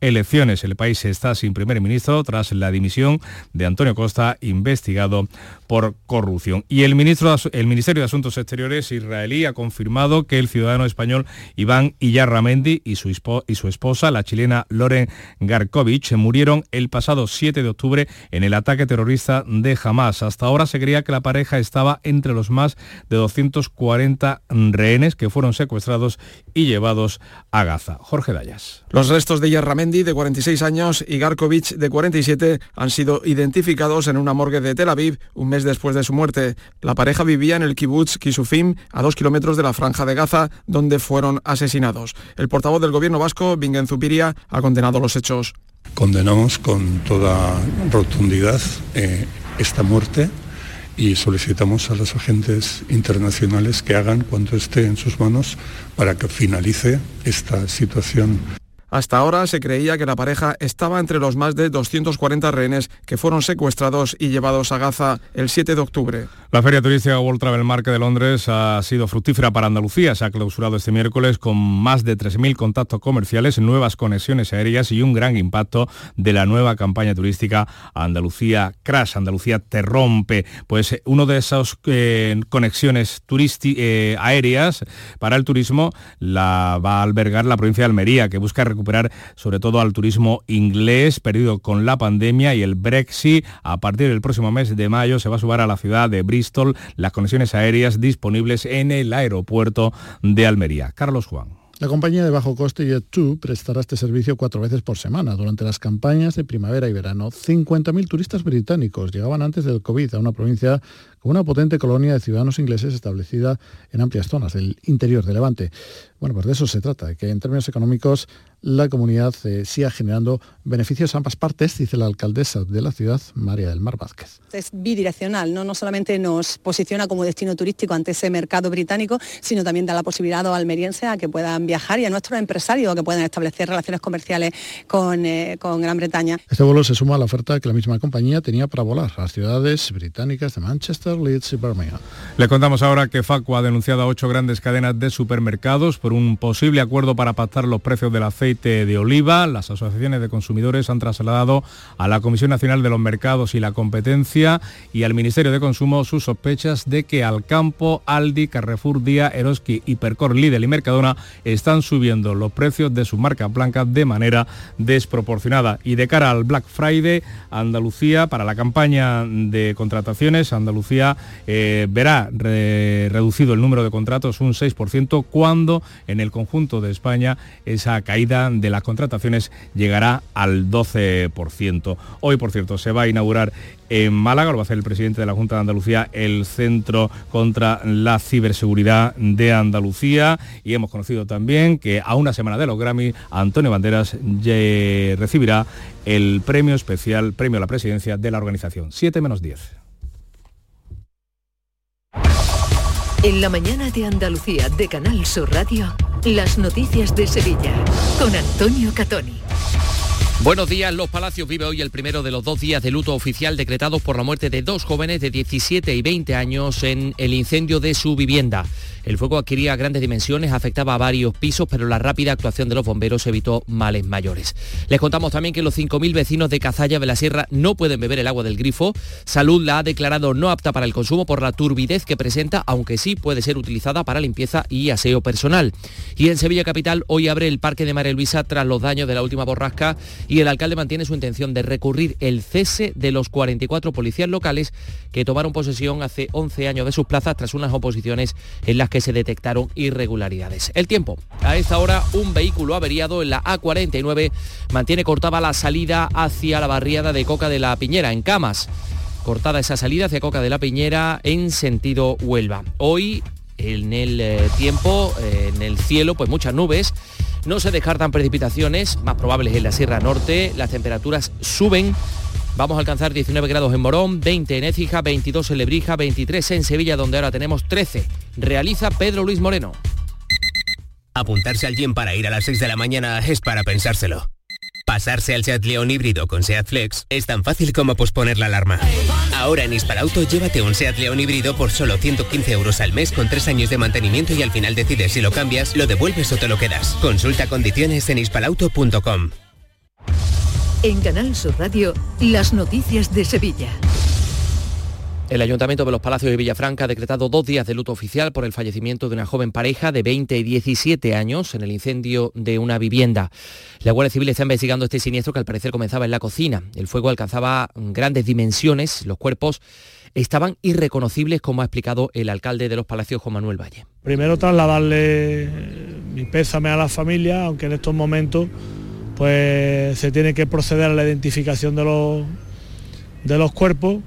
elecciones. El país está sin primer ministro tras la dimisión de Antonio Costa, investigado por corrupción. Y el ministro, el Ministerio de Asuntos Exteriores israelí ha confirmado que el ciudadano español Iván Iyarramendi y su, y su esposa, la chilena Loren Garkovich, murieron el pasado 7 de octubre en el ataque terrorista de Hamas. Hasta ahora se creía que la pareja estaba entre los más de 240 rehenes que fueron secuestrados y llevados a Gaza. Jorge Dayas. Los restos de Yarramendi, de 46 años, y Garkovich, de 47, han sido identificados en una morgue de Tel Aviv un mes después de su muerte. La pareja vivía en el kibbutz Kisufim, a dos kilómetros de la franja de Gaza, donde fueron asesinados. El portavoz del gobierno vasco, Bingen Zupiria, ha condenado los hechos. Condenamos con toda rotundidad eh, esta muerte y solicitamos a los agentes internacionales que hagan cuanto esté en sus manos para que finalice esta situación hasta ahora se creía que la pareja estaba entre los más de 240 rehenes que fueron secuestrados y llevados a Gaza el 7 de octubre. La feria turística World Travel Market de Londres ha sido fructífera para Andalucía. Se ha clausurado este miércoles con más de 3.000 contactos comerciales, nuevas conexiones aéreas y un gran impacto de la nueva campaña turística Andalucía Crash. Andalucía te rompe. Pues eh, uno de esas eh, conexiones eh, aéreas para el turismo la va a albergar la provincia de Almería, que busca recuperar recuperar sobre todo al turismo inglés perdido con la pandemia y el Brexit. A partir del próximo mes de mayo se va a subir a la ciudad de Bristol las conexiones aéreas disponibles en el aeropuerto de Almería. Carlos Juan. La compañía de bajo coste Jet2 prestará este servicio cuatro veces por semana. Durante las campañas de primavera y verano, 50.000 turistas británicos llegaban antes del COVID a una provincia con una potente colonia de ciudadanos ingleses establecida en amplias zonas del interior de Levante. Bueno, pues de eso se trata, que en términos económicos la comunidad eh, siga generando beneficios a ambas partes, dice la alcaldesa de la ciudad, María del Mar Vázquez. Es bidireccional, ¿no? no solamente nos posiciona como destino turístico ante ese mercado británico, sino también da la posibilidad a los almerienses a que puedan viajar y a nuestros empresarios a que puedan establecer relaciones comerciales con, eh, con Gran Bretaña. Este vuelo se suma a la oferta que la misma compañía tenía para volar a las ciudades británicas de Manchester, Birmingham. Le contamos ahora que Facu ha denunciado a ocho grandes cadenas de supermercados por un posible acuerdo para pactar los precios del aceite de oliva. Las asociaciones de consumidores han trasladado a la Comisión Nacional de los Mercados y la Competencia y al Ministerio de Consumo sus sospechas de que Alcampo, Aldi, Carrefour, Día, Eroski, Hipercor, Lidl y Mercadona están subiendo los precios de sus marcas blancas de manera desproporcionada. Y de cara al Black Friday, Andalucía, para la campaña de contrataciones, Andalucía eh, verá reducido el número de contratos un 6% cuando en el conjunto de España esa caída de las contrataciones llegará al 12%. Hoy, por cierto, se va a inaugurar en Málaga, lo va a hacer el presidente de la Junta de Andalucía, el Centro contra la Ciberseguridad de Andalucía. Y hemos conocido también que a una semana de los Grammy, Antonio Banderas recibirá el premio especial, premio a la presidencia de la organización. 7 menos 10. En la mañana de Andalucía de Canal Sur Radio. Las noticias de Sevilla con Antonio Catoni. Buenos días, Los Palacios vive hoy el primero de los dos días de luto oficial decretados por la muerte de dos jóvenes de 17 y 20 años en el incendio de su vivienda. El fuego adquiría grandes dimensiones, afectaba a varios pisos, pero la rápida actuación de los bomberos evitó males mayores. Les contamos también que los 5.000 vecinos de Cazalla de la Sierra no pueden beber el agua del grifo. Salud la ha declarado no apta para el consumo por la turbidez que presenta, aunque sí puede ser utilizada para limpieza y aseo personal. Y en Sevilla Capital hoy abre el Parque de María Luisa tras los daños de la última borrasca y el alcalde mantiene su intención de recurrir el cese de los 44 policías locales que tomaron posesión hace 11 años de sus plazas tras unas oposiciones en las que se detectaron irregularidades. El tiempo. A esta hora un vehículo averiado en la A49 mantiene cortada la salida hacia la barriada de Coca de la Piñera en Camas. Cortada esa salida hacia Coca de la Piñera en sentido Huelva. Hoy en el eh, tiempo, eh, en el cielo, pues muchas nubes. No se descartan precipitaciones, más probables en la Sierra Norte. Las temperaturas suben Vamos a alcanzar 19 grados en Morón, 20 en Écija, 22 en Lebrija, 23 en Sevilla, donde ahora tenemos 13. Realiza Pedro Luis Moreno. Apuntarse al gym para ir a las 6 de la mañana es para pensárselo. Pasarse al Seat León híbrido con Seat Flex es tan fácil como posponer la alarma. Ahora en Hispalauto llévate un Seat León híbrido por solo 115 euros al mes con 3 años de mantenimiento y al final decides si lo cambias, lo devuelves o te lo quedas. Consulta condiciones en hispalauto.com. En Canal Sur Radio, las noticias de Sevilla. El Ayuntamiento de los Palacios de Villafranca ha decretado dos días de luto oficial por el fallecimiento de una joven pareja de 20 y 17 años en el incendio de una vivienda. La Guardia Civil está investigando este siniestro que al parecer comenzaba en la cocina. El fuego alcanzaba grandes dimensiones, los cuerpos estaban irreconocibles, como ha explicado el alcalde de los Palacios, Juan Manuel Valle. Primero trasladarle mi pésame a la familia, aunque en estos momentos pues se tiene que proceder a la identificación de los, de los cuerpos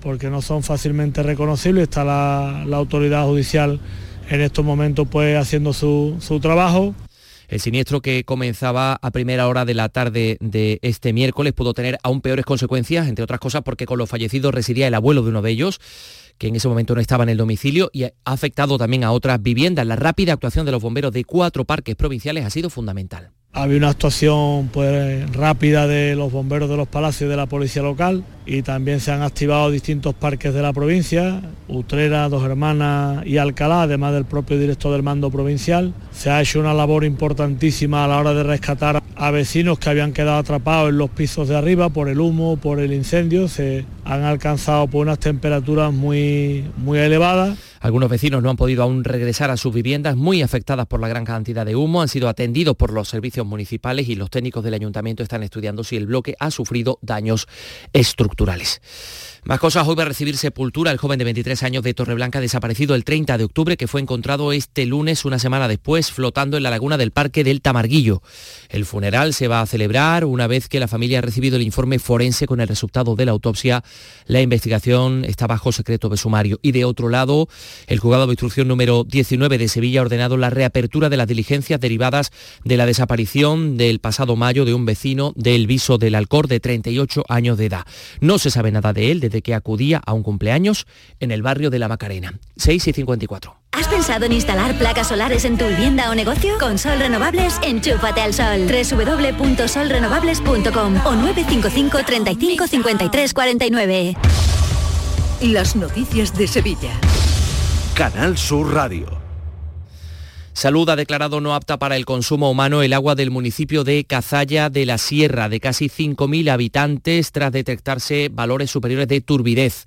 porque no son fácilmente reconocibles. Está la, autoridad judicial en estos momentos pues haciendo su, su trabajo. El siniestro que comenzaba a primera hora de la tarde de este miércoles pudo tener aún peores consecuencias, entre otras cosas porque con los fallecidos residía el abuelo de uno de ellos que en ese momento no estaba en el domicilio y ha afectado también a otras viviendas. La rápida actuación de los bomberos de cuatro parques provinciales ha sido fundamental. Había una actuación pues, rápida de los bomberos de los palacios de la policía local y también se han activado distintos parques de la provincia, Utrera, Dos Hermanas y Alcalá, además del propio director del mando provincial. Se ha hecho una labor importantísima a la hora de rescatar a vecinos que habían quedado atrapados en los pisos de arriba por el humo, por el incendio. Han alcanzado por unas temperaturas muy, muy elevadas. Algunos vecinos no han podido aún regresar a sus viviendas muy afectadas por la gran cantidad de humo, han sido atendidos por los servicios municipales y los técnicos del ayuntamiento están estudiando si el bloque ha sufrido daños estructurales. Más cosas, hoy va a recibir sepultura el joven de 23 años de Torreblanca desaparecido el 30 de octubre que fue encontrado este lunes, una semana después, flotando en la laguna del Parque del Tamarguillo. El funeral se va a celebrar una vez que la familia ha recibido el informe forense con el resultado de la autopsia. La investigación está bajo secreto de sumario. Y de otro lado, el juzgado de instrucción número 19 de Sevilla ha ordenado la reapertura de las diligencias derivadas de la desaparición del pasado mayo de un vecino del Viso del Alcor de 38 años de edad. No se sabe nada de él desde que acudía a un cumpleaños en el barrio de La Macarena. 6 y 54. ¿Has pensado en instalar placas solares en tu vivienda o negocio? Con Sol Renovables, enchúfate al sol. www.solrenovables.com o 955 35 53 49. Las noticias de Sevilla. Canal Sur Radio. Salud ha declarado no apta para el consumo humano el agua del municipio de Cazalla de la Sierra, de casi 5.000 habitantes, tras detectarse valores superiores de turbidez.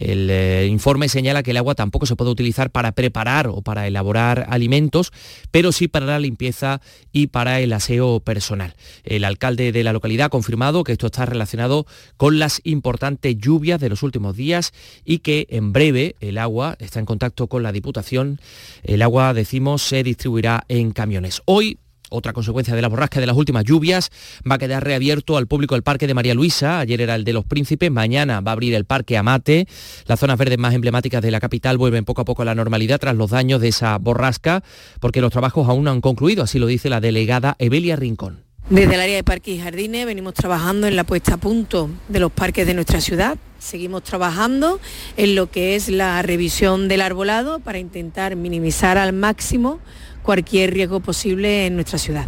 El eh, informe señala que el agua tampoco se puede utilizar para preparar o para elaborar alimentos, pero sí para la limpieza y para el aseo personal. El alcalde de la localidad ha confirmado que esto está relacionado con las importantes lluvias de los últimos días y que en breve el agua está en contacto con la Diputación. El agua, decimos, se distribuirá en camiones. Hoy otra consecuencia de la borrasca de las últimas lluvias, va a quedar reabierto al público el Parque de María Luisa, ayer era el de los Príncipes, mañana va a abrir el Parque Amate, las zonas verdes más emblemáticas de la capital vuelven poco a poco a la normalidad tras los daños de esa borrasca, porque los trabajos aún no han concluido, así lo dice la delegada Evelia Rincón. Desde el área de parques y jardines venimos trabajando en la puesta a punto de los parques de nuestra ciudad. Seguimos trabajando en lo que es la revisión del arbolado para intentar minimizar al máximo cualquier riesgo posible en nuestra ciudad.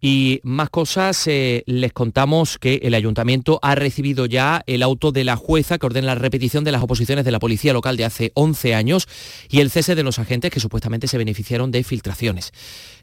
Y más cosas, eh, les contamos que el ayuntamiento ha recibido ya el auto de la jueza que ordena la repetición de las oposiciones de la policía local de hace 11 años y el cese de los agentes que supuestamente se beneficiaron de filtraciones.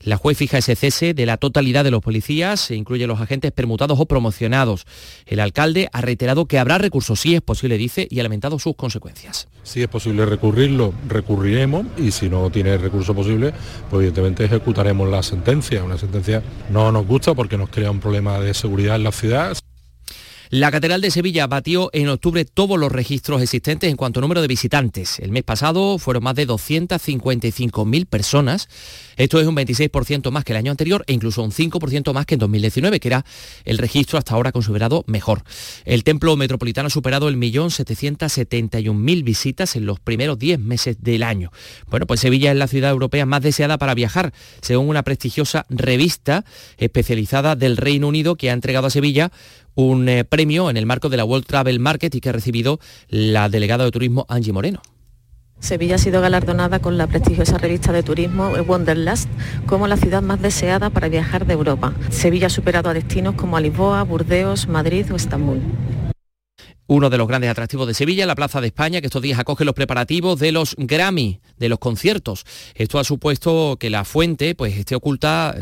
La juez fija ese cese de la totalidad de los policías, e incluye los agentes permutados o promocionados. El alcalde ha reiterado que habrá recursos si es posible, dice, y ha lamentado sus consecuencias. Si es posible recurrirlo, recurriremos y si no tiene recurso posible, pues evidentemente ejecutaremos la sentencia. Una sentencia no nos gusta porque nos crea un problema de seguridad en la ciudad. La Catedral de Sevilla batió en octubre todos los registros existentes en cuanto a número de visitantes. El mes pasado fueron más de 255.000 personas. Esto es un 26% más que el año anterior e incluso un 5% más que en 2019, que era el registro hasta ahora considerado mejor. El templo metropolitano ha superado el millón 771.000 visitas en los primeros 10 meses del año. Bueno, pues Sevilla es la ciudad europea más deseada para viajar, según una prestigiosa revista especializada del Reino Unido que ha entregado a Sevilla un eh, premio en el marco de la World Travel Market y que ha recibido la delegada de turismo Angie Moreno. Sevilla ha sido galardonada con la prestigiosa revista de turismo Wanderlust como la ciudad más deseada para viajar de Europa. Sevilla ha superado a destinos como Lisboa, Burdeos, Madrid o Estambul. Uno de los grandes atractivos de Sevilla, la Plaza de España, que estos días acoge los preparativos de los Grammy, de los conciertos. Esto ha supuesto que la fuente pues, esté oculta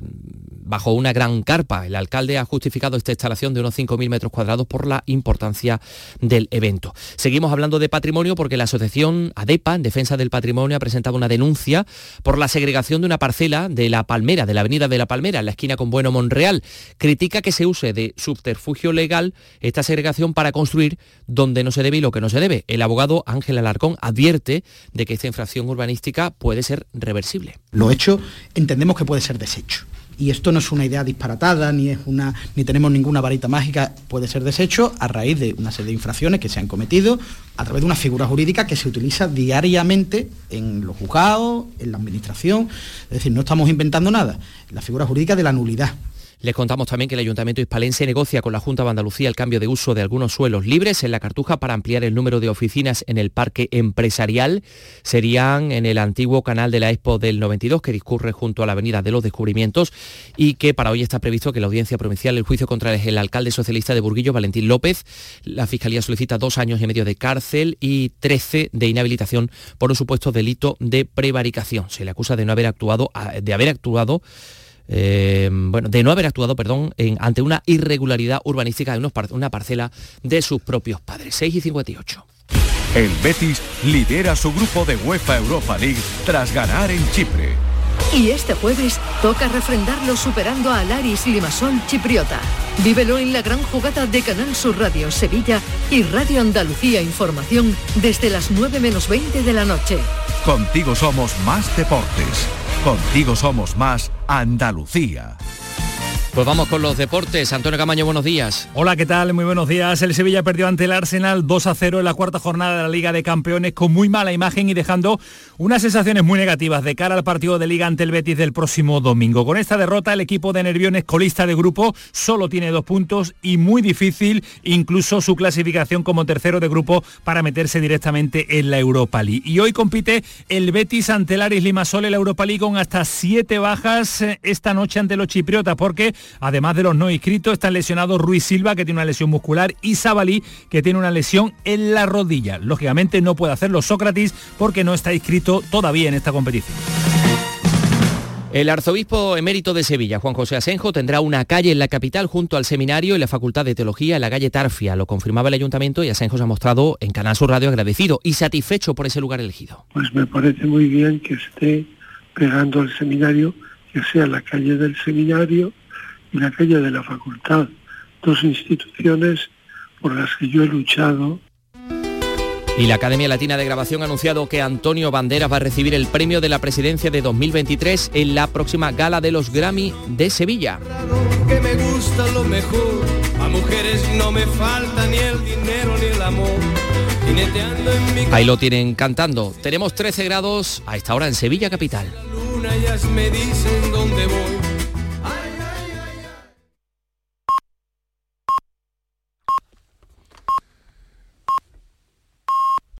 bajo una gran carpa. El alcalde ha justificado esta instalación de unos 5.000 metros cuadrados por la importancia del evento. Seguimos hablando de patrimonio porque la asociación ADEPA, en defensa del patrimonio, ha presentado una denuncia por la segregación de una parcela de la Palmera, de la avenida de la Palmera, en la esquina con Bueno Monreal. Critica que se use de subterfugio legal esta segregación para construir donde no se debe y lo que no se debe. El abogado Ángel Alarcón advierte de que esta infracción urbanística puede ser reversible. Lo hecho entendemos que puede ser deshecho y esto no es una idea disparatada, ni, es una, ni tenemos ninguna varita mágica, puede ser deshecho a raíz de una serie de infracciones que se han cometido a través de una figura jurídica que se utiliza diariamente en los juzgados, en la administración, es decir, no estamos inventando nada, la figura jurídica de la nulidad. Les contamos también que el Ayuntamiento hispalense negocia con la Junta de Andalucía el cambio de uso de algunos suelos libres en la Cartuja para ampliar el número de oficinas en el parque empresarial. Serían en el antiguo canal de la Expo del 92 que discurre junto a la Avenida de los Descubrimientos y que para hoy está previsto que la audiencia provincial el juicio contra el alcalde socialista de Burguillo, Valentín López. La Fiscalía solicita dos años y medio de cárcel y 13 de inhabilitación por un supuesto delito de prevaricación. Se le acusa de no haber actuado, de haber actuado eh, bueno, de no haber actuado, perdón, en, ante una irregularidad urbanística de unos una parcela de sus propios padres. 6 y 58. El Betis lidera su grupo de UEFA Europa League tras ganar en Chipre. Y este jueves toca refrendarlo superando a Laris Limasol Chipriota. Vívelo en la gran jugada de Canal Sur Radio Sevilla y Radio Andalucía Información desde las 9 menos 20 de la noche. Contigo somos más deportes. Contigo somos más Andalucía. Pues vamos con los deportes. Antonio Camaño, buenos días. Hola, ¿qué tal? Muy buenos días. El Sevilla perdió ante el Arsenal 2 a 0 en la cuarta jornada de la Liga de Campeones con muy mala imagen y dejando unas sensaciones muy negativas de cara al partido de Liga ante el Betis del próximo domingo. Con esta derrota, el equipo de Nerviones, colista de grupo, solo tiene dos puntos y muy difícil incluso su clasificación como tercero de grupo para meterse directamente en la Europa League. Y hoy compite el Betis ante el Aris Limasol en la Europa League con hasta siete bajas eh, esta noche ante los chipriotas porque Además de los no inscritos, están lesionados Ruiz Silva, que tiene una lesión muscular, y Sabalí, que tiene una lesión en la rodilla. Lógicamente no puede hacerlo Sócrates porque no está inscrito todavía en esta competición. El arzobispo emérito de Sevilla, Juan José Asenjo, tendrá una calle en la capital junto al seminario y la Facultad de Teología en la calle Tarfia. Lo confirmaba el ayuntamiento y Asenjo se ha mostrado en Canal Sur Radio agradecido y satisfecho por ese lugar elegido. Pues me parece muy bien que esté pegando al seminario, que sea la calle del seminario en aquella de la facultad, dos instituciones por las que yo he luchado. Y la Academia Latina de Grabación ha anunciado que Antonio Banderas va a recibir el premio de la presidencia de 2023 en la próxima gala de los Grammy de Sevilla. me gusta lo mejor, a mujeres no me falta ni el dinero ni el amor. Ahí lo tienen cantando. Tenemos 13 grados a esta hora en Sevilla capital. me dicen dónde voy